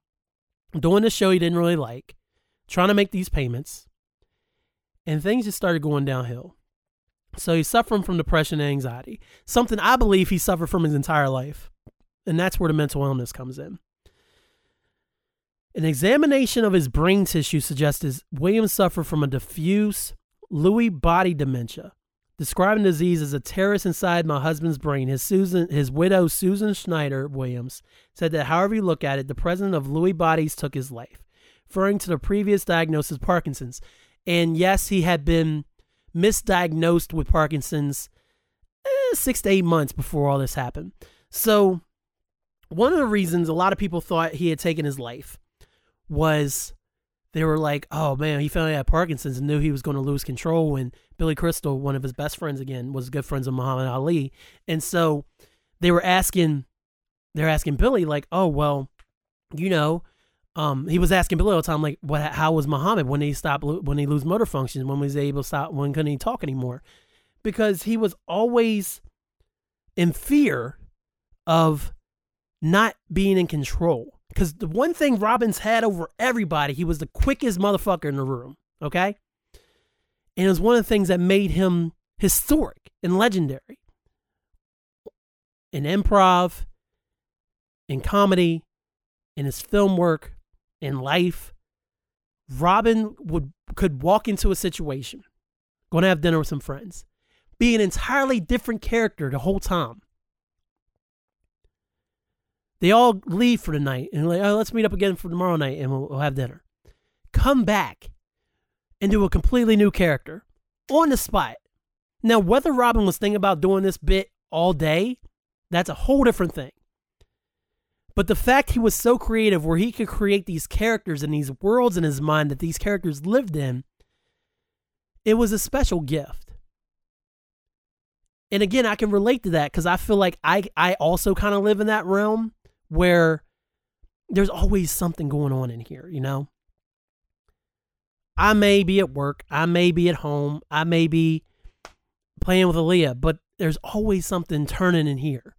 Speaker 1: doing a show he didn't really like, trying to make these payments, and things just started going downhill. So he's suffering from depression and anxiety, something I believe he suffered from his entire life. And that's where the mental illness comes in. An examination of his brain tissue suggests Williams suffered from a diffuse Lewy body dementia, describing the disease as a terrorist inside my husband's brain. His Susan, his widow Susan Schneider Williams said that however you look at it, the president of Lewy bodies took his life, referring to the previous diagnosis Parkinson's. And yes, he had been misdiagnosed with Parkinson's eh, six to eight months before all this happened. So, one of the reasons a lot of people thought he had taken his life was they were like, oh man, he out had Parkinson's and knew he was going to lose control. And Billy Crystal, one of his best friends again, was good friends of Muhammad Ali. And so they were asking, they're asking Billy, like, oh, well, you know, um, he was asking Billy all the time, like, what, how was Muhammad when he stopped, when he lose motor functions, when was he able to stop, when couldn't he talk anymore? Because he was always in fear of not being in control. Because the one thing Robbins had over everybody, he was the quickest motherfucker in the room. Okay. And it was one of the things that made him historic and legendary in improv, in comedy, in his film work, in life. Robin would could walk into a situation, going to have dinner with some friends, be an entirely different character the whole time. They all leave for the night and like, oh, let's meet up again for tomorrow night and we'll, we'll have dinner. Come back and do a completely new character on the spot. Now, whether Robin was thinking about doing this bit all day, that's a whole different thing. But the fact he was so creative where he could create these characters and these worlds in his mind that these characters lived in, it was a special gift. And again, I can relate to that because I feel like I, I also kind of live in that realm where there's always something going on in here, you know? I may be at work, I may be at home, I may be playing with Aaliyah, but there's always something turning in here.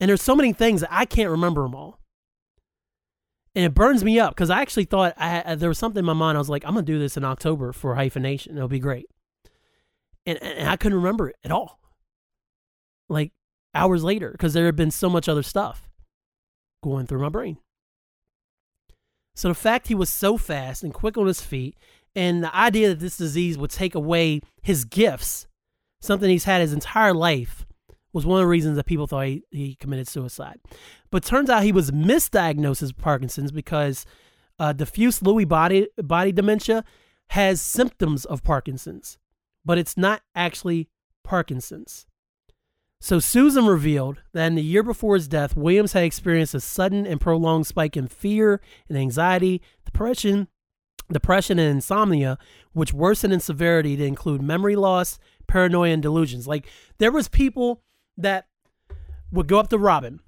Speaker 1: And there's so many things that I can't remember them all. And it burns me up because I actually thought I, there was something in my mind. I was like, I'm going to do this in October for Hyphenation. It'll be great. And, and I couldn't remember it at all. Like hours later because there had been so much other stuff going through my brain. So the fact he was so fast and quick on his feet, and the idea that this disease would take away his gifts, something he's had his entire life, was one of the reasons that people thought he, he committed suicide. But turns out he was misdiagnosed as Parkinson's because uh, diffuse Lewy body body dementia has symptoms of Parkinson's, but it's not actually Parkinson's. So Susan revealed that in the year before his death, Williams had experienced a sudden and prolonged spike in fear and anxiety, depression, depression and insomnia, which worsened in severity to include memory loss, paranoia, and delusions. Like there was people that would go up to Robin,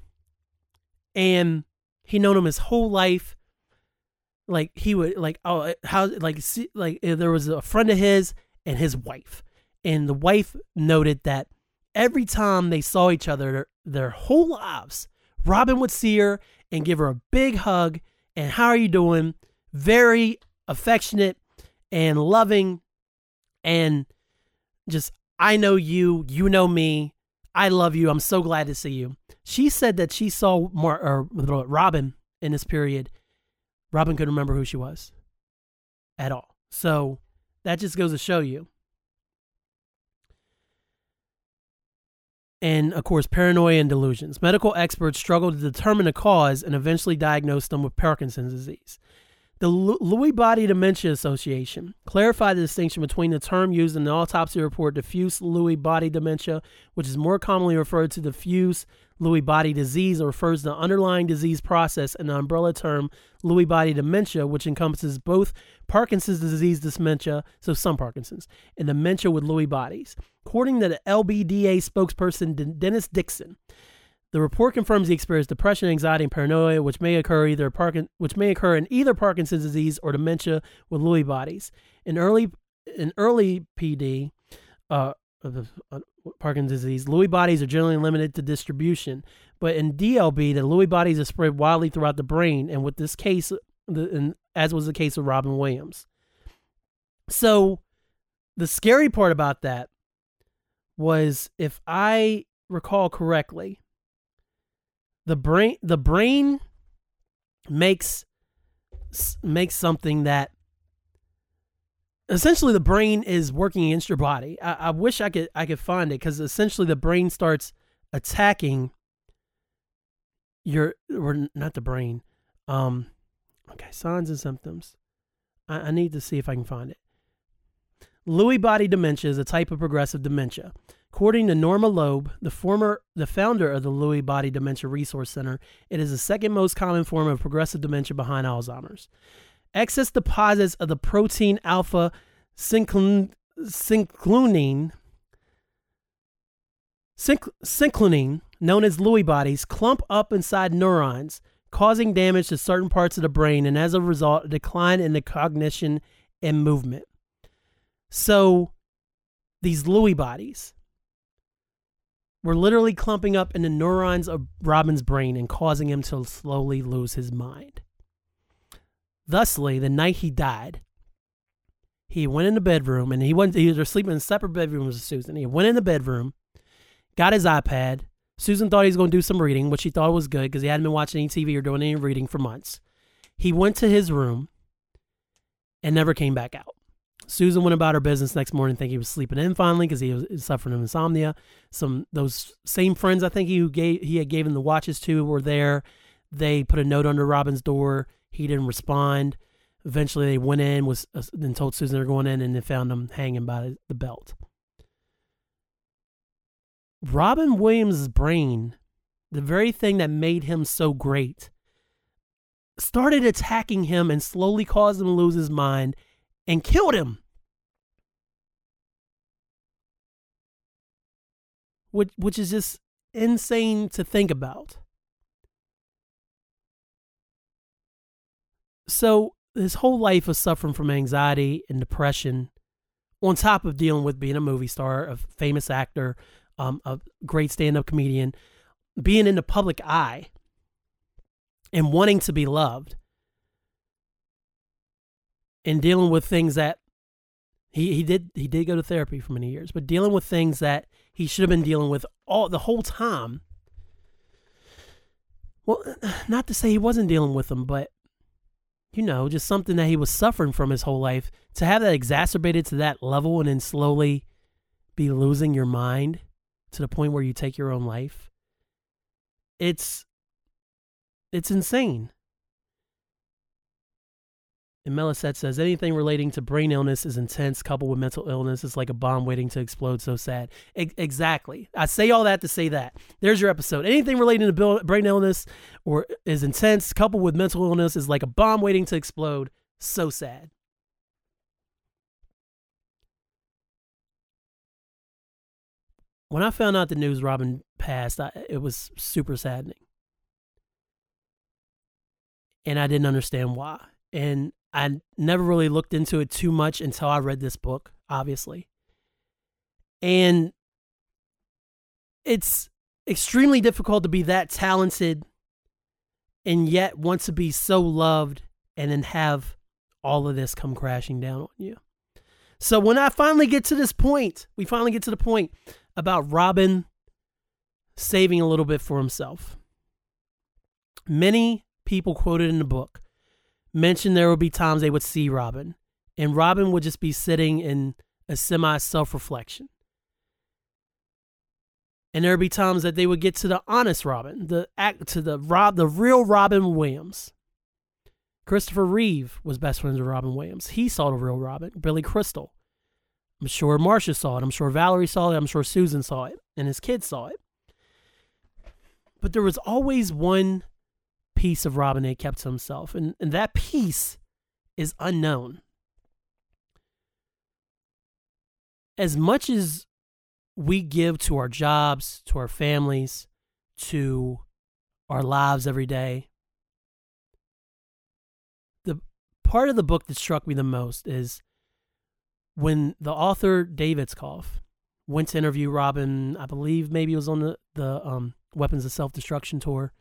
Speaker 1: and he known him his whole life. Like he would like oh how like see, like there was a friend of his and his wife, and the wife noted that every time they saw each other their, whole lives, Robin would see her and give her a big hug and how are you doing? Very affectionate and loving and just I know you, you know me. I love you. I'm so glad to see you. She said that she saw Mar- or Robin in this period. Robin couldn't remember who she was at all. So that just goes to show you and of course paranoia and delusions. Medical experts struggled to determine the cause and eventually diagnosed them with Parkinson's disease. The Lewy Body Dementia Association clarified the distinction between the term used in the autopsy report diffuse Lewy body dementia, which is more commonly referred to diffuse Lewy body disease or refers to the underlying disease process, and the umbrella term Lewy body dementia, which encompasses both Parkinson's disease dementia, so some Parkinson's, and dementia with Lewy bodies. According to the LBDA spokesperson Dennis Dixon, the report confirms he experienced depression, anxiety, and paranoia, which may occur either Parkin- which may occur in either Parkinson's disease or dementia with Lewy bodies. In early in early PD, uh, uh, Parkinson's disease, Lewy bodies are generally limited to distribution, but in DLB, the Lewy bodies are spread widely throughout the brain, and with this case, the, and as was the case with Robin Williams. So, the scary part about that was, if I recall correctly, the brain the brain makes makes something that essentially the brain is working against your body. I, I wish I could I could find it because essentially the brain starts attacking your or not the brain. Um, okay, signs and symptoms. I, I need to see if I can find it. Lewy body dementia is a type of progressive dementia. According to Norma Loeb, the former the founder of the Lewy Body Dementia Resource Center, it is the second most common form of progressive dementia behind Alzheimer's. Excess deposits of the protein alpha synclonine synclonine, known as Lewy bodies, clump up inside neurons, causing damage to certain parts of the brain, and as a result, a decline in the cognition and movement. So, these Lewy bodies, were literally clumping up in the neurons of Robin's brain and causing him to slowly lose his mind. Thusly, the night he died, he went in the bedroom and he went he was sleeping in separate bedrooms with Susan. He went in the bedroom, got his iPad. Susan thought he was going to do some reading, which she thought was good because he hadn't been watching any TV or doing any reading for months. He went to his room and never came back out. Susan went about her business next morning, thinking he was sleeping in finally because he was suffering from insomnia. Some those same friends I think he gave he had given the watches to were there. They put a note under Robin's door. He didn't respond. Eventually, they went in was uh, and told Susan they're going in, and they found him hanging by the belt. Robin Williams' brain, the very thing that made him so great, started attacking him and slowly caused him to lose his mind and killed him. Which, which is just insane to think about. So, his whole life was suffering from anxiety and depression, on top of dealing with being a movie star, a famous actor, um, a great stand up comedian, being in the public eye, and wanting to be loved and dealing with things that he, he did he did go to therapy for many years, but dealing with things that he should have been dealing with all the whole time. Well, not to say he wasn't dealing with them, but you know, just something that he was suffering from his whole life. To have that exacerbated to that level and then slowly be losing your mind to the point where you take your own life. It's it's insane. And Melisette says anything relating to brain illness is intense, coupled with mental illness is like a bomb waiting to explode. So sad. E- exactly. I say all that to say that. There's your episode. Anything relating to brain illness or is intense, coupled with mental illness is like a bomb waiting to explode. So sad. When I found out the news Robin passed, I, it was super saddening. And I didn't understand why. And I never really looked into it too much until I read this book, obviously. And it's extremely difficult to be that talented and yet want to be so loved and then have all of this come crashing down on you. So when I finally get to this point, we finally get to the point about Robin saving a little bit for himself. Many people quoted in the book mentioned there would be times they would see Robin, and Robin would just be sitting in a semi self reflection. And there would be times that they would get to the honest Robin, the act to the Rob, the real Robin Williams. Christopher Reeve was best friends with Robin Williams. He saw the real Robin, Billy Crystal. I'm sure Marsha saw it. I'm sure Valerie saw it. I'm sure Susan saw it. And his kids saw it. But there was always one piece of Robin had kept to himself, and, and that piece is unknown. As much as we give to our jobs, to our families, to our lives every day, the part of the book that struck me the most is when the author Dave Itzkoff went to interview Robin, I believe maybe it was on the, the um, Weapons of Self Destruction tour.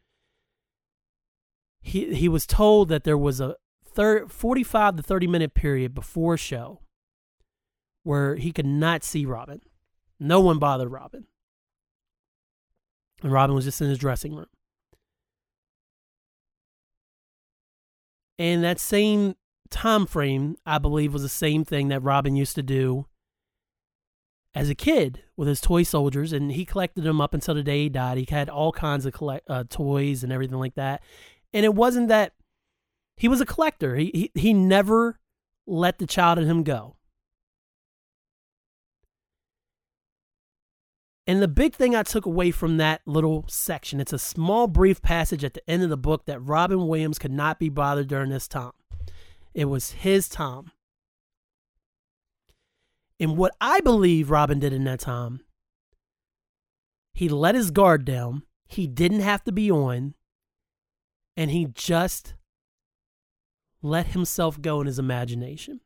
Speaker 1: He he was told that there was a thir- 45 to 30 minute period before show where he could not see Robin. No one bothered Robin. And Robin was just in his dressing room. And that same time frame, I believe, was the same thing that Robin used to do as a kid with his toy soldiers, and he collected them up until the day he died. He had all kinds of collect uh, toys and everything like that. And it wasn't that he was a collector. He he, he never let the child in him go. And the big thing I took away from that little section, it's a small, brief passage at the end of the book that Robin Williams could not be bothered during this time. It was his time. And what I believe Robin did in that time, he let his guard down. He didn't have to be on. And he just let himself go in his imagination.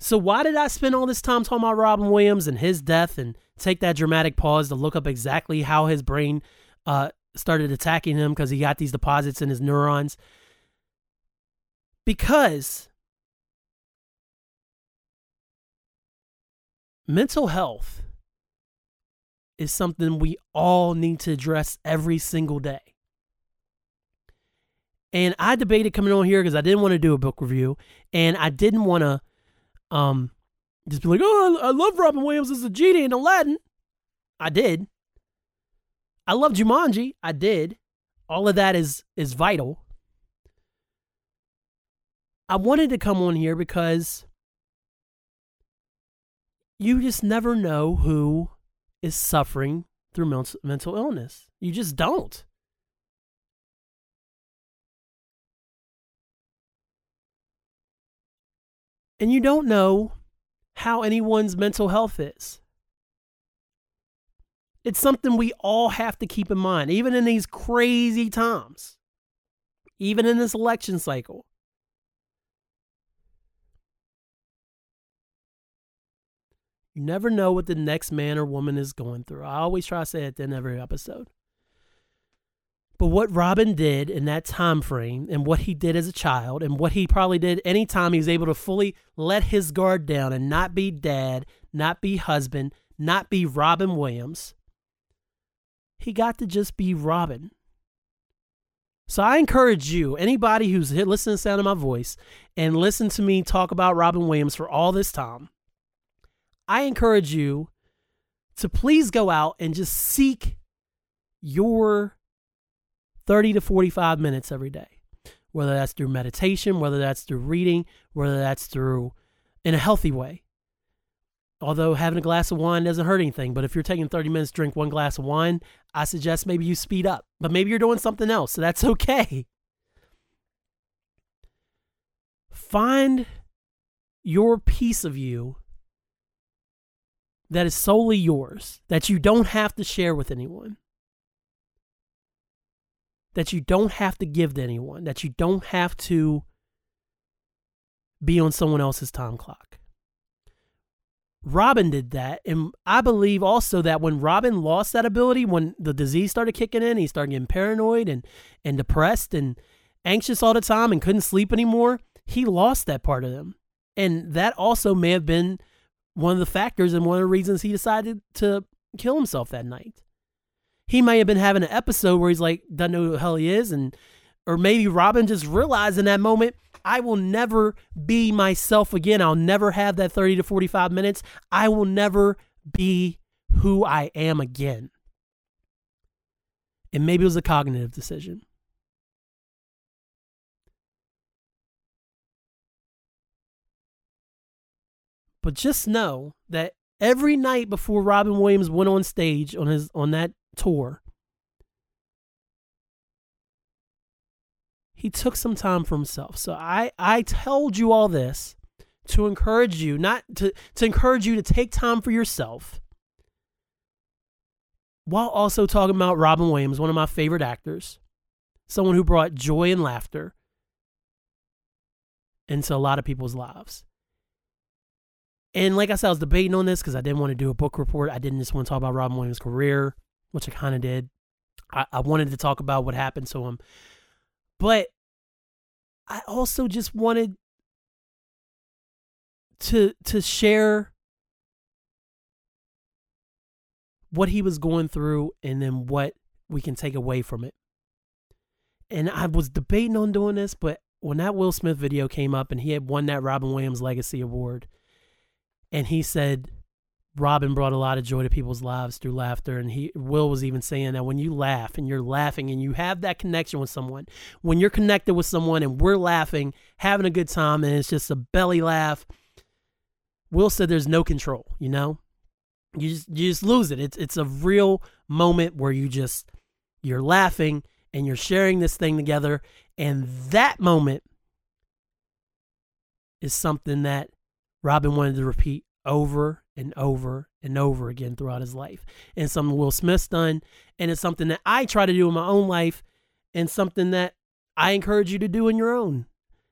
Speaker 1: So why did I spend all this time talking about Robin Williams and his death and take that dramatic pause to look up exactly how his brain uh, started attacking him because he got these deposits in his neurons? Because mental health is something we all need to address every single day. And I debated coming on here because I didn't want to do a book review and I didn't want to um, just be like, oh, I love Robin Williams as a genie in Aladdin. I did. I love Jumanji. I did. All of that is is vital. I wanted to come on here because you just never know who is suffering through mental illness. You just don't. and you don't know how anyone's mental health is. It's something we all have to keep in mind, even in these crazy times, even in this election cycle. You never know what the next man or woman is going through. I always try to say it of every episode. But what Robin did in that time frame and what he did as a child and what he probably did anytime he was able to fully let his guard down and not be dad, not be husband, not be Robin Williams, he got to just be Robin. So I encourage you, anybody who's listening to the sound of my voice and listen to me talk about Robin Williams for all this time, I encourage you to please go out and just seek your 30 to 45 minutes every day, whether that's through meditation, whether that's through reading, whether that's through in a healthy way. Although having a glass of wine doesn't hurt anything, but if you're taking 30 minutes to drink one glass of wine, I suggest maybe you speed up. But maybe you're doing something else, so that's okay. Find your piece of you that is solely yours, that you don't have to share with anyone that you don't have to give to anyone, that you don't have to be on someone else's time clock. Robin did that. And I believe also that when Robin lost that ability, when the disease started kicking in, he started getting paranoid and, and depressed and anxious all the time and couldn't sleep anymore, he lost that part of him. And that also may have been one of the factors and one of the reasons he decided to kill himself that night he may have been having an episode where he's like doesn't know who the hell he is and or maybe Robin just realized in that moment I will never be myself again. I'll never have that 30 to 45 minutes. I will never be who I am again. And maybe it was a cognitive decision. But just know that every night before Robin Williams went on stage on his on that tour, he took some time for himself. So I, I told you all this to encourage you, not to, to encourage you to take time for yourself while also talking about Robin Williams, one of my favorite actors, someone who brought joy and laughter into a lot of people's lives. And like I said, I was debating on this because I didn't want to do a book report. I didn't just want to talk about Robin Williams' career, which I kind of did. I, I wanted to talk about what happened to him. But I also just wanted to to share what he was going through and then what we can take away from it. And I was debating on doing this, but when that Will Smith video came up and he had won that Robin Williams Legacy Award, and he said Robin brought a lot of joy to people's lives through laughter. And he Will was even saying that when you laugh and you're laughing and you have that connection with someone, when you're connected with someone and we're laughing, having a good time, and it's just a belly laugh. Will said there's no control, you know? You just you just lose it. It's it's a real moment where you just you're laughing and you're sharing this thing together. And that moment is something that Robin wanted to repeat over and over and over again throughout his life. And something Will Smith's done. And it's something that I try to do in my own life and something that I encourage you to do in your own.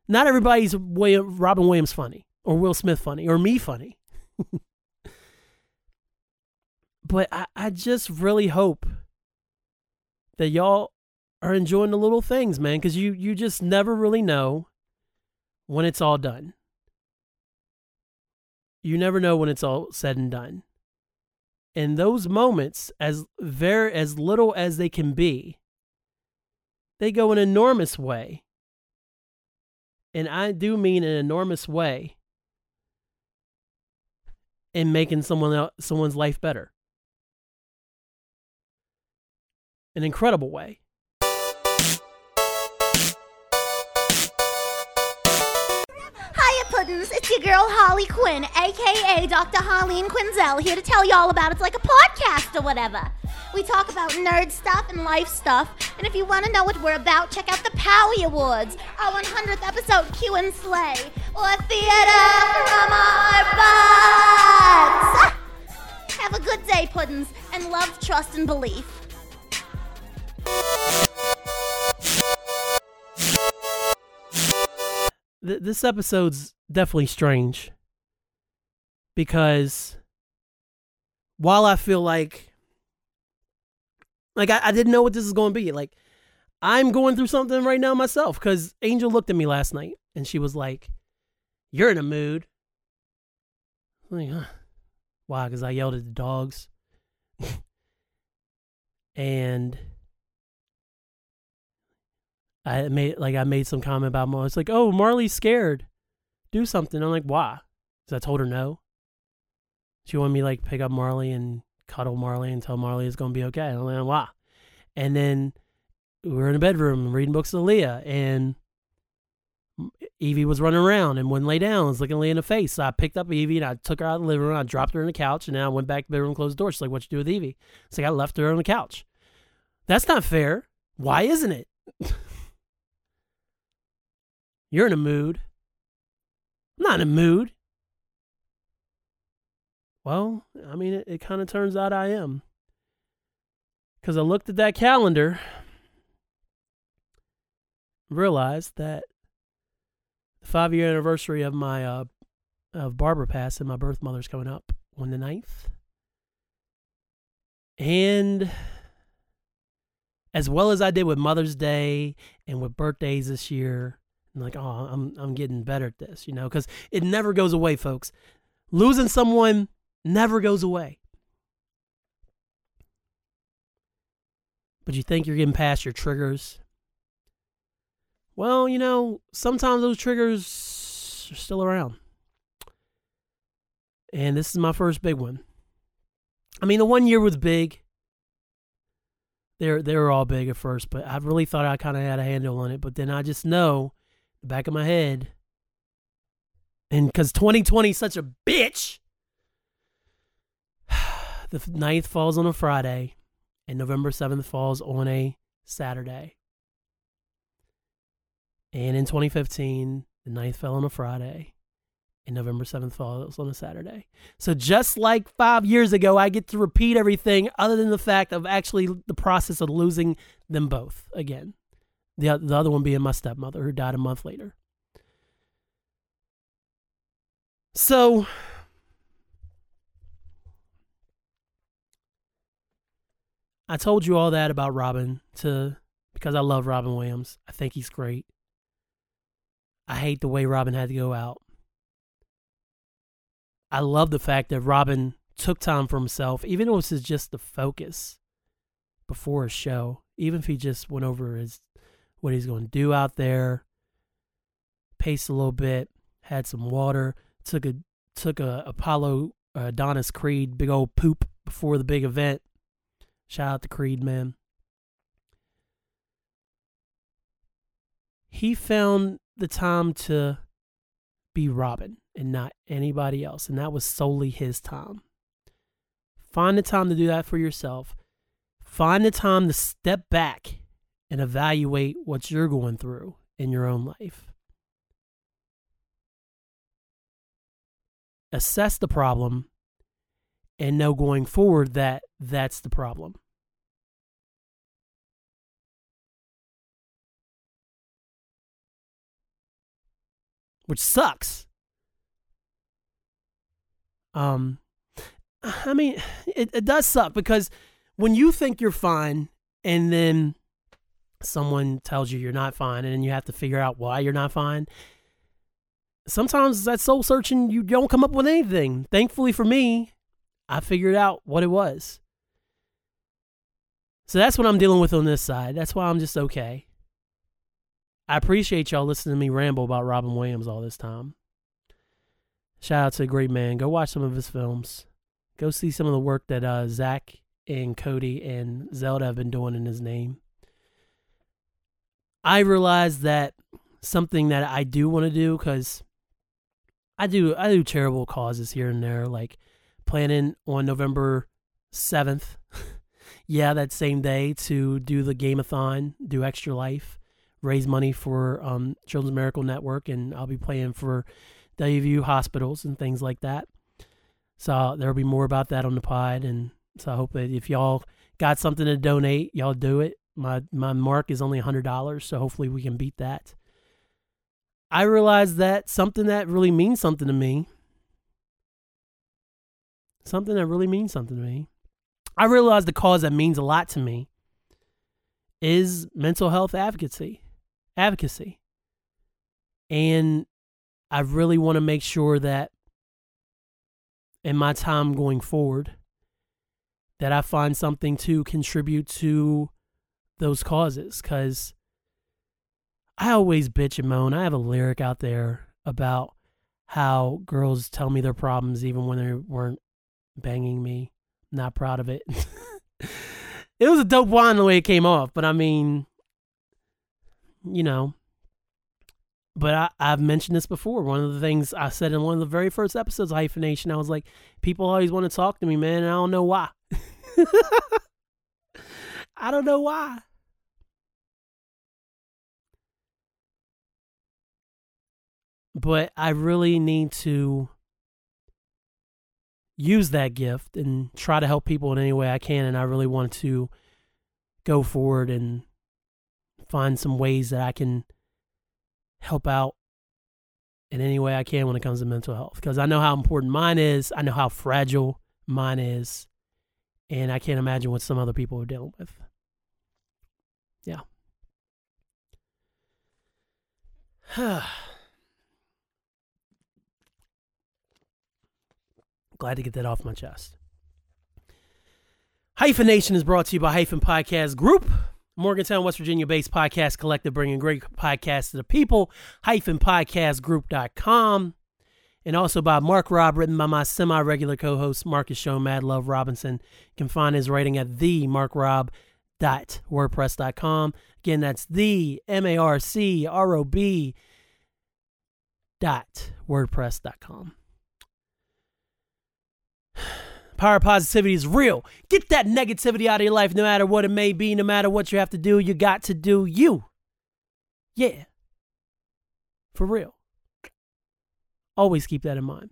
Speaker 1: Not everybody's Robin Williams funny or Will Smith funny or me funny. but I, I just really hope that y'all are enjoying the little things, man, because you you just never really know when it's all done. You never know when it's all said and done. And those moments, as very as little as they can be, they go an enormous way. And I do mean an enormous way in making someone else, someone's life better. An incredible way.
Speaker 4: Puddins, it's your girl Harley Quinn, aka Dr. Harleen Quinzel, here to tell you all about it's like a podcast or whatever. We talk about nerd stuff and life stuff, and if you want to know what we're about, check out the Powie Awards, our 100th episode, Q and Slay, or Theater from Our Butts. Ah! Have a good day, Puddins, and love, trust, and belief.
Speaker 1: this episode's definitely strange because while I feel like like I, I didn't know what this is going to be like I'm going through something right now myself because Angel looked at me last night and she was like, "You're in a mood." Like, huh. Why? Because I yelled at the dogs, and I made like I made some comment about Marley. It's like, "Oh, Marley's scared." Do something. I'm like, why? Because I told her no. She wanted me like pick up Marley and cuddle Marley and tell Marley it's gonna be okay. I'm like, why? And then we were in the bedroom reading books to Leah, and Evie was running around and wouldn't lay down. I was looking Leah in the face. So I picked up Evie and I took her out of the living room. I dropped her in the couch, and then I went back to the bedroom, closed the door. She's like, "What you do with Evie?" It's like I left her on the couch. That's not fair. Why isn't it? You're in a mood. I'm not in a mood. Well, I mean, it, it kind of turns out I am. Because I looked at that calendar, realized that the five year anniversary of my uh, of Barbara Pass and my birth mother's coming up on the 9th. And as well as I did with Mother's Day and with birthdays this year, Like, oh, I'm I'm getting better at this, you know, because it never goes away, folks. Losing someone never goes away. But you think you're getting past your triggers. Well, you know, sometimes those triggers are still around. And this is my first big one. I mean, the one year was big. They're they were all big at first, but I really thought I kind of had a handle on it. But then I just know the back of my head. And because 2020 is such a bitch, the ninth falls on a Friday, and November 7th falls on a Saturday. And in 2015, the ninth fell on a Friday, and November 7th falls on a Saturday. So just like five years ago, I get to repeat everything other than the fact of actually the process of losing them both again. The, the other one being my stepmother, who died a month later. So, I told you all that about Robin to because I love Robin Williams. I think he's great. I hate the way Robin had to go out. I love the fact that Robin took time for himself, even though it was just the focus before a show. Even if he just went over his what he's going to do out there, paced a little bit, had some water, took a took a Apollo uh, Adonis Creed big old poop before the big event. Shout out to Creed, man. He found the time to be Robin and not anybody else, and that was solely his time. Find the time to do that for yourself. Find the time to step back and evaluate what you're going through in your own life. Assess the problem and know going forward that that's the problem. Which sucks. Um I mean, it, it does suck because when you think you're fine and then someone tells you you're not fine and then you have to figure out why you're not fine sometimes that soul searching you don't come up with anything. Thankfully for me i figured out what it was. So that's what i'm dealing with on this side. That's why i'm just okay. I appreciate y'all listening to me ramble about robin williams all this time. Shout out to a great man. Go watch some of his films. Go see some of the work that uh, zach and cody and zelda have been doing in his name I realized that something that I do want to do because I do I do charitable causes here and there, like planning on November seventh. yeah, that same day to do the Gameathon, do Extra Life, raise money for um, Children's Miracle Network, and I'll be playing for WVU hospitals and things like that. So there'll be more about that on the pod, and so I hope that if y'all got something to donate, y'all do it. My my mark is only hundred dollars, so hopefully we can beat that. I realized that something that really means something to me, something that really means something to me. I realized the cause that means a lot to me is mental health advocacy, advocacy, and I really want to make sure that in my time going forward that I find something to contribute to those causes because I always bitch and moan. I have a lyric out there about how girls tell me their problems even when they weren't banging me. Not proud of it. it was a dope line the way it came off, but I mean, you know. But I, I've mentioned this before. One of the things I said in one of the very first episodes of Hyphen Nation, I was like, people always want to talk to me, man, and I don't know why. I don't know why. But I really need to use that gift and try to help people in any way I can. And I really want to go forward and find some ways that I can help out in any way I can when it comes to mental health. Because I know how important mine is, I know how fragile mine is, and I can't imagine what some other people are dealing with. Yeah. Glad to get that off my chest. Hyphen Nation is brought to you by Hyphen Podcast Group, Morgantown, West Virginia based podcast collective bringing great podcasts to the people. Hyphenpodcastgroup.com. And also by Marc Rob, written by my semi regular co host, Marcus Show Mad Love Robinson. You can find his writing at themarcrob.wordpress.com. Again, that's the M A R C R O B dot wordpress.com. Power positivity is real. Get that negativity out of your life, no matter what it may be, no matter what you have to do. You got to do you. Yeah. For real. Always keep that in mind.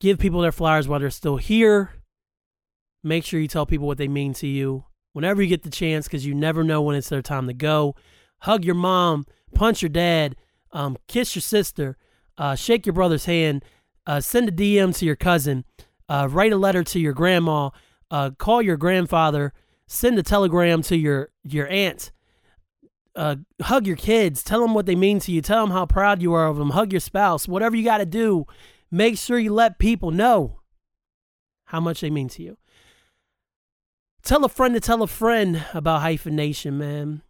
Speaker 1: Give people their flowers while they're still here. Make sure you tell people what they mean to you whenever you get the chance because you never know when it's their time to go. Hug your mom, punch your dad, um, kiss your sister, uh, shake your brother's hand, uh, send a DM to your cousin, uh, write a letter to your grandma, uh, call your grandfather, send a telegram to your your aunt, uh, hug your kids, tell them what they mean to you, tell them how proud you are of them, hug your spouse, whatever you got to do. Make sure you let people know how much they mean to you. Tell a friend to tell a friend about Hyphen Nation, man.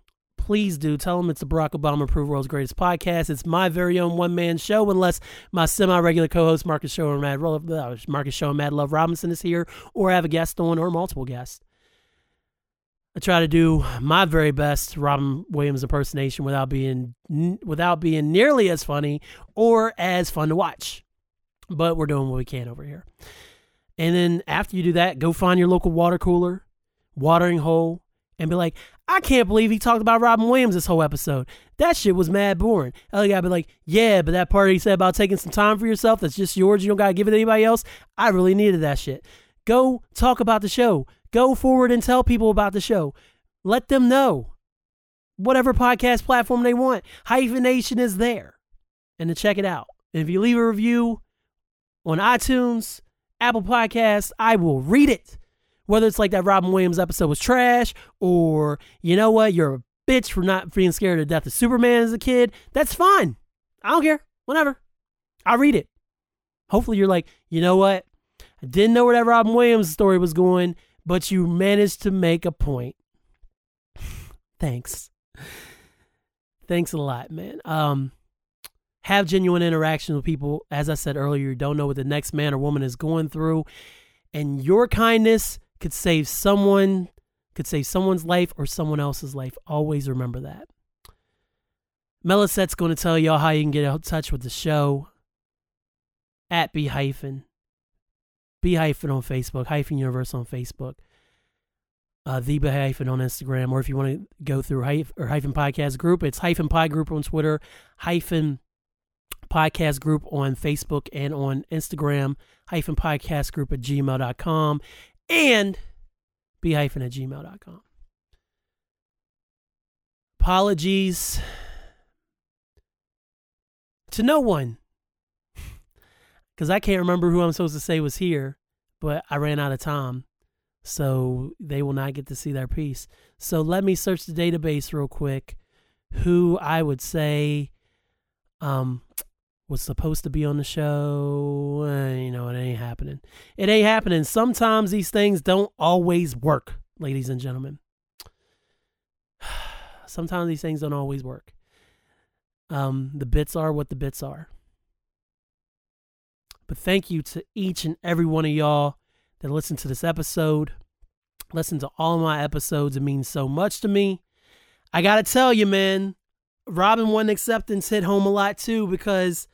Speaker 1: Please do. Tell them it's the Barack Obama Approved World's Greatest Podcast. It's my very own one man show, unless my semi regular co host, Marcus Show and Mad uh, Marcus Show and Mad Love Robinson is here, or I have a guest on, or multiple guests. I try to do my very best Robin Williams impersonation without being without being nearly as funny or as fun to watch. But we're doing what we can over here. And then after you do that, go find your local water cooler, watering hole, and be like, I can't believe he talked about Robin Williams this whole episode. That shit was mad boring. Ellie gotta be like, yeah, but that part he said about taking some time for yourself that's just yours, you don't gotta give it to anybody else. I really needed that shit. Go talk about the show. Go forward and tell people about the show. Let them know. Whatever podcast platform they want. Hyphen Nation is there. And to check it out. And if you leave a review on iTunes, Apple Podcasts, I will read it. Whether it's like that Robin Williams episode was trash, or you know what, you're a bitch for not being scared to death of Superman as a kid, that's fine. I don't care. Whatever. I'll read it. Hopefully you're like, you know what? I didn't know where that Robin Williams story was going, but you managed to make a point. Thanks. Thanks a lot, man. Um, have genuine interaction with people. As I said earlier, you don't know what the next man or woman is going through. And your kindness could save someone, could save someone's life or someone else's life. Always remember that. Melisette's going to tell y'all how you can get in touch with the show at B hyphen. B hyphen on Facebook, hyphen universe on Facebook, uh, the B hyphen on Instagram, or if you want to go through hyphen, or hyphen podcast group, it's hyphen pie group on Twitter, hyphen podcast group on Facebook and on Instagram, hyphen podcast group at gmail.com and b hyphen at gmail.com. Apologies to no one because I can't remember who I'm supposed to say was here, but I ran out of time. So they will not get to see their piece. So let me search the database real quick. Who I would say um, was supposed to be on the show. Uh, you know, it ain't happening. It ain't happening. Sometimes these things don't always work, ladies and gentlemen. Sometimes these things don't always work. Um, the bits are what the bits are. But thank you to each and every one of y'all that listen to this episode. Listen to all my episodes. It means so much to me. I got to tell you, man, Robin One Acceptance hit home a lot too because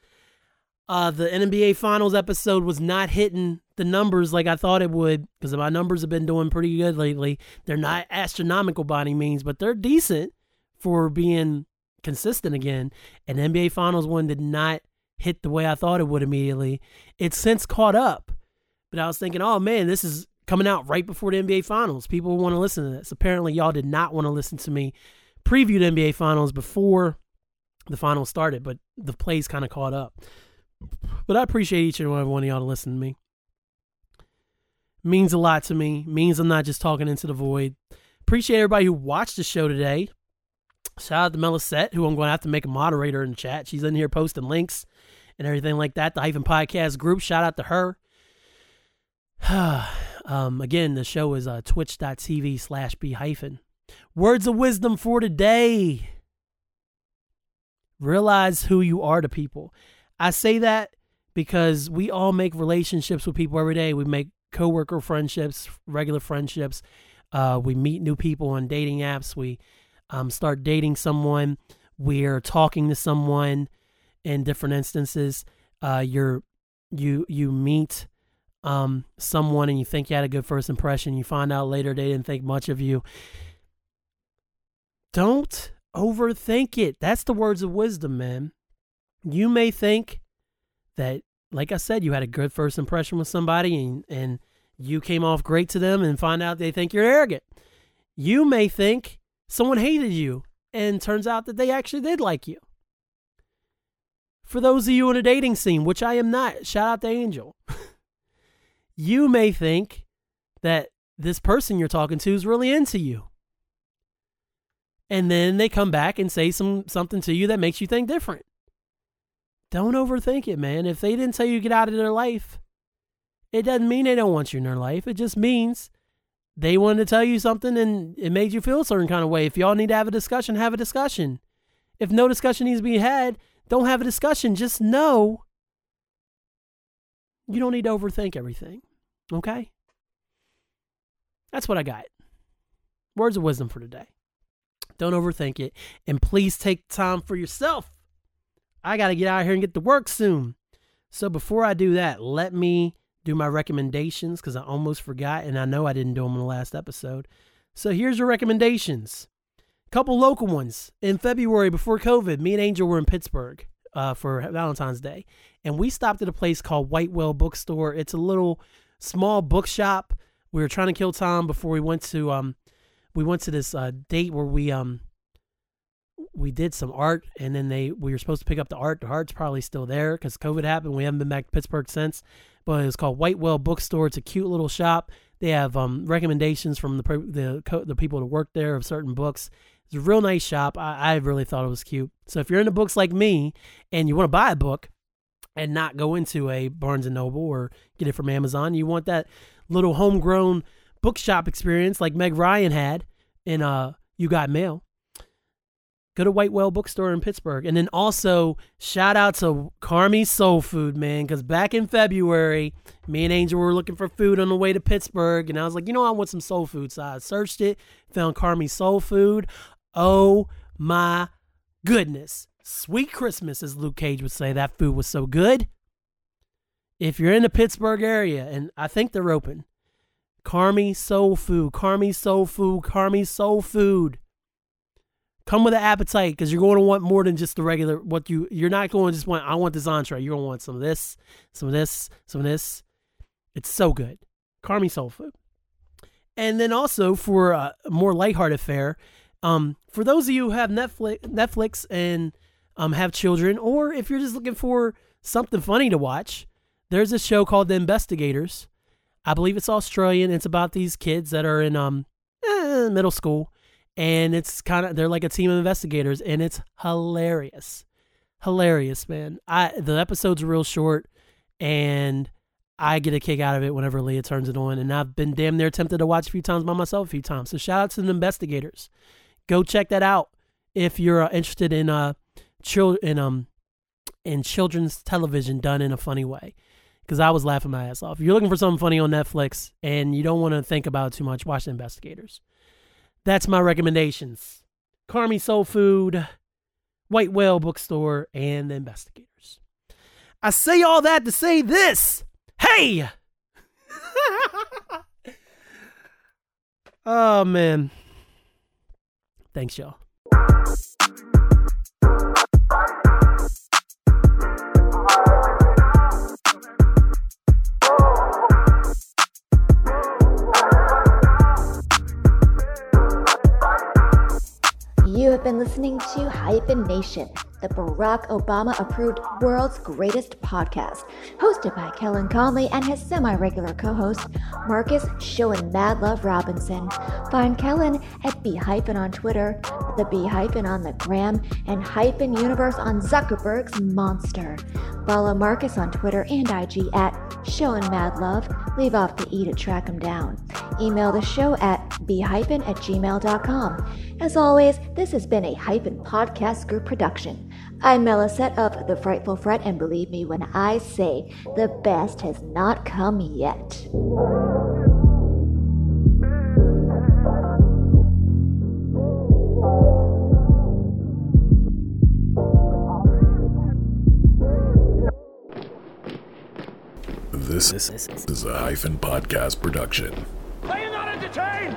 Speaker 1: uh, the NBA Finals episode was not hitting the numbers like I thought it would because my numbers have been doing pretty good lately. They're not astronomical by any means, but they're decent for being consistent again. And NBA Finals one did not hit the way I thought it would immediately. It's since caught up, but I was thinking, oh man, this is coming out right before the NBA Finals. People want to listen to this. Apparently, y'all did not want to listen to me preview the NBA Finals before the finals started, but the plays kind of caught up. But I appreciate each and every one of y'all to listen to me. Means a lot to me. Means I'm not just talking into the void. Appreciate everybody who watched the show today. Shout out to Melisette, who I'm going to have to make a moderator in the chat. She's in here posting links and everything like that. The Hyphen Podcast group. Shout out to her. um, again, the show is uh, twitch.tv slash b hyphen. Words of wisdom for today. Realize who you are to people. I say that because we all make relationships with people every day. We make coworker friendships, regular friendships. Uh, we meet new people on dating apps. We um, start dating someone. We're talking to someone in different instances. Uh, you're you you meet um, someone and you think you had a good first impression. You find out later they didn't think much of you. Don't overthink it. That's the words of wisdom, man. You may think that, like I said, you had a good first impression with somebody and, and you came off great to them and find out they think you're arrogant. You may think someone hated you and turns out that they actually did like you. For those of you in a dating scene, which I am not, shout out to Angel. you may think that this person you're talking to is really into you. And then they come back and say some something to you that makes you think different. Don't overthink it, man. If they didn't tell you to get out of their life, it doesn't mean they don't want you in their life. It just means they wanted to tell you something and it made you feel a certain kind of way. If y'all need to have a discussion, have a discussion. If no discussion needs to be had, don't have a discussion. Just know you don't need to overthink everything. Okay? That's what I got. Words of wisdom for today. Don't overthink it. And please take time for yourself. I got to get out here and get to work soon. So before I do that, let me do my recommendations because I almost forgot and I know I didn't do them in the last episode. So here's your recommendations. Couple local ones. In February before COVID, me and Angel were in Pittsburgh uh, for Valentine's Day, and we stopped at a place called White Whale Bookstore. It's a little small bookshop. We were trying to kill time before we went to um we went to this uh, date where we um we did some art and then they we were supposed to pick up the art. The art's probably still there because COVID happened. We haven't been back to Pittsburgh since. But it's called White Whale Bookstore. It's a cute little shop. They have um, recommendations from the the the people that work there of certain books. It's a real nice shop. I, I really thought it was cute. So if you're into books like me and you want to buy a book and not go into a Barnes and Noble or get it from Amazon, you want that little homegrown bookshop experience like Meg Ryan had in uh You Got Mail go to White Whale Bookstore in Pittsburgh. And then also shout out to Carmi Soul Food, man, because back in February, me and Angel were looking for food on the way to Pittsburgh. And I was like, you know, I want some soul food. So I searched it, found Carmi Soul Food. Oh my goodness. Sweet Christmas, as Luke Cage would say. That food was so good. If you're in the Pittsburgh area, and I think they're open, Carmi Soul Food, Carmi Soul Food, Carmi Soul Food come with an appetite because you're going to want more than just the regular what you you're not going to just want i want this entree. You're going to want some of this some of this some of this. It's so good. Carmi soul food. And then also for a more lighthearted fare um, for those of you who have netflix netflix and um, have children or if you're just looking for something funny to watch there's a show called the investigators. I believe it's australian. It's about these kids that are in um eh, middle school and it's kind of they're like a team of investigators and it's hilarious. Hilarious man. I the episode's real short and i get a kick out of it whenever leah turns it on and i've been damn near tempted to watch a few times by myself a few times. So shout out to the investigators. Go check that out if you're uh, interested in uh in um in children's television done in a funny way. Because i was laughing my ass off. If you're looking for something funny on netflix and you don't want to think about it too much watch the investigators that's my recommendations. Carmi Soul Food, White Whale Bookstore, and the Investigators. I say all that to say this. Hey! oh, man. Thanks, y'all.
Speaker 5: You have been listening to Hyphen Nation, the Barack Obama approved world's greatest podcast, hosted by Kellen Conley and his semi regular co host, Marcus Showing Mad Love Robinson. Find Kellen at B Hyphen on Twitter, the B Hyphen on the gram, and Hyphen Universe on Zuckerberg's Monster. Follow Marcus on Twitter and IG at Showing Mad Love. Leave off the E to track him down. Email the show at b hyphen at gmail.com. As always, this has been a Hyphen Podcast Group production. I'm Melisette of The Frightful Fret, and believe me when I say the best has not come yet.
Speaker 6: This is a hyphen podcast production.
Speaker 7: Are you not entertained?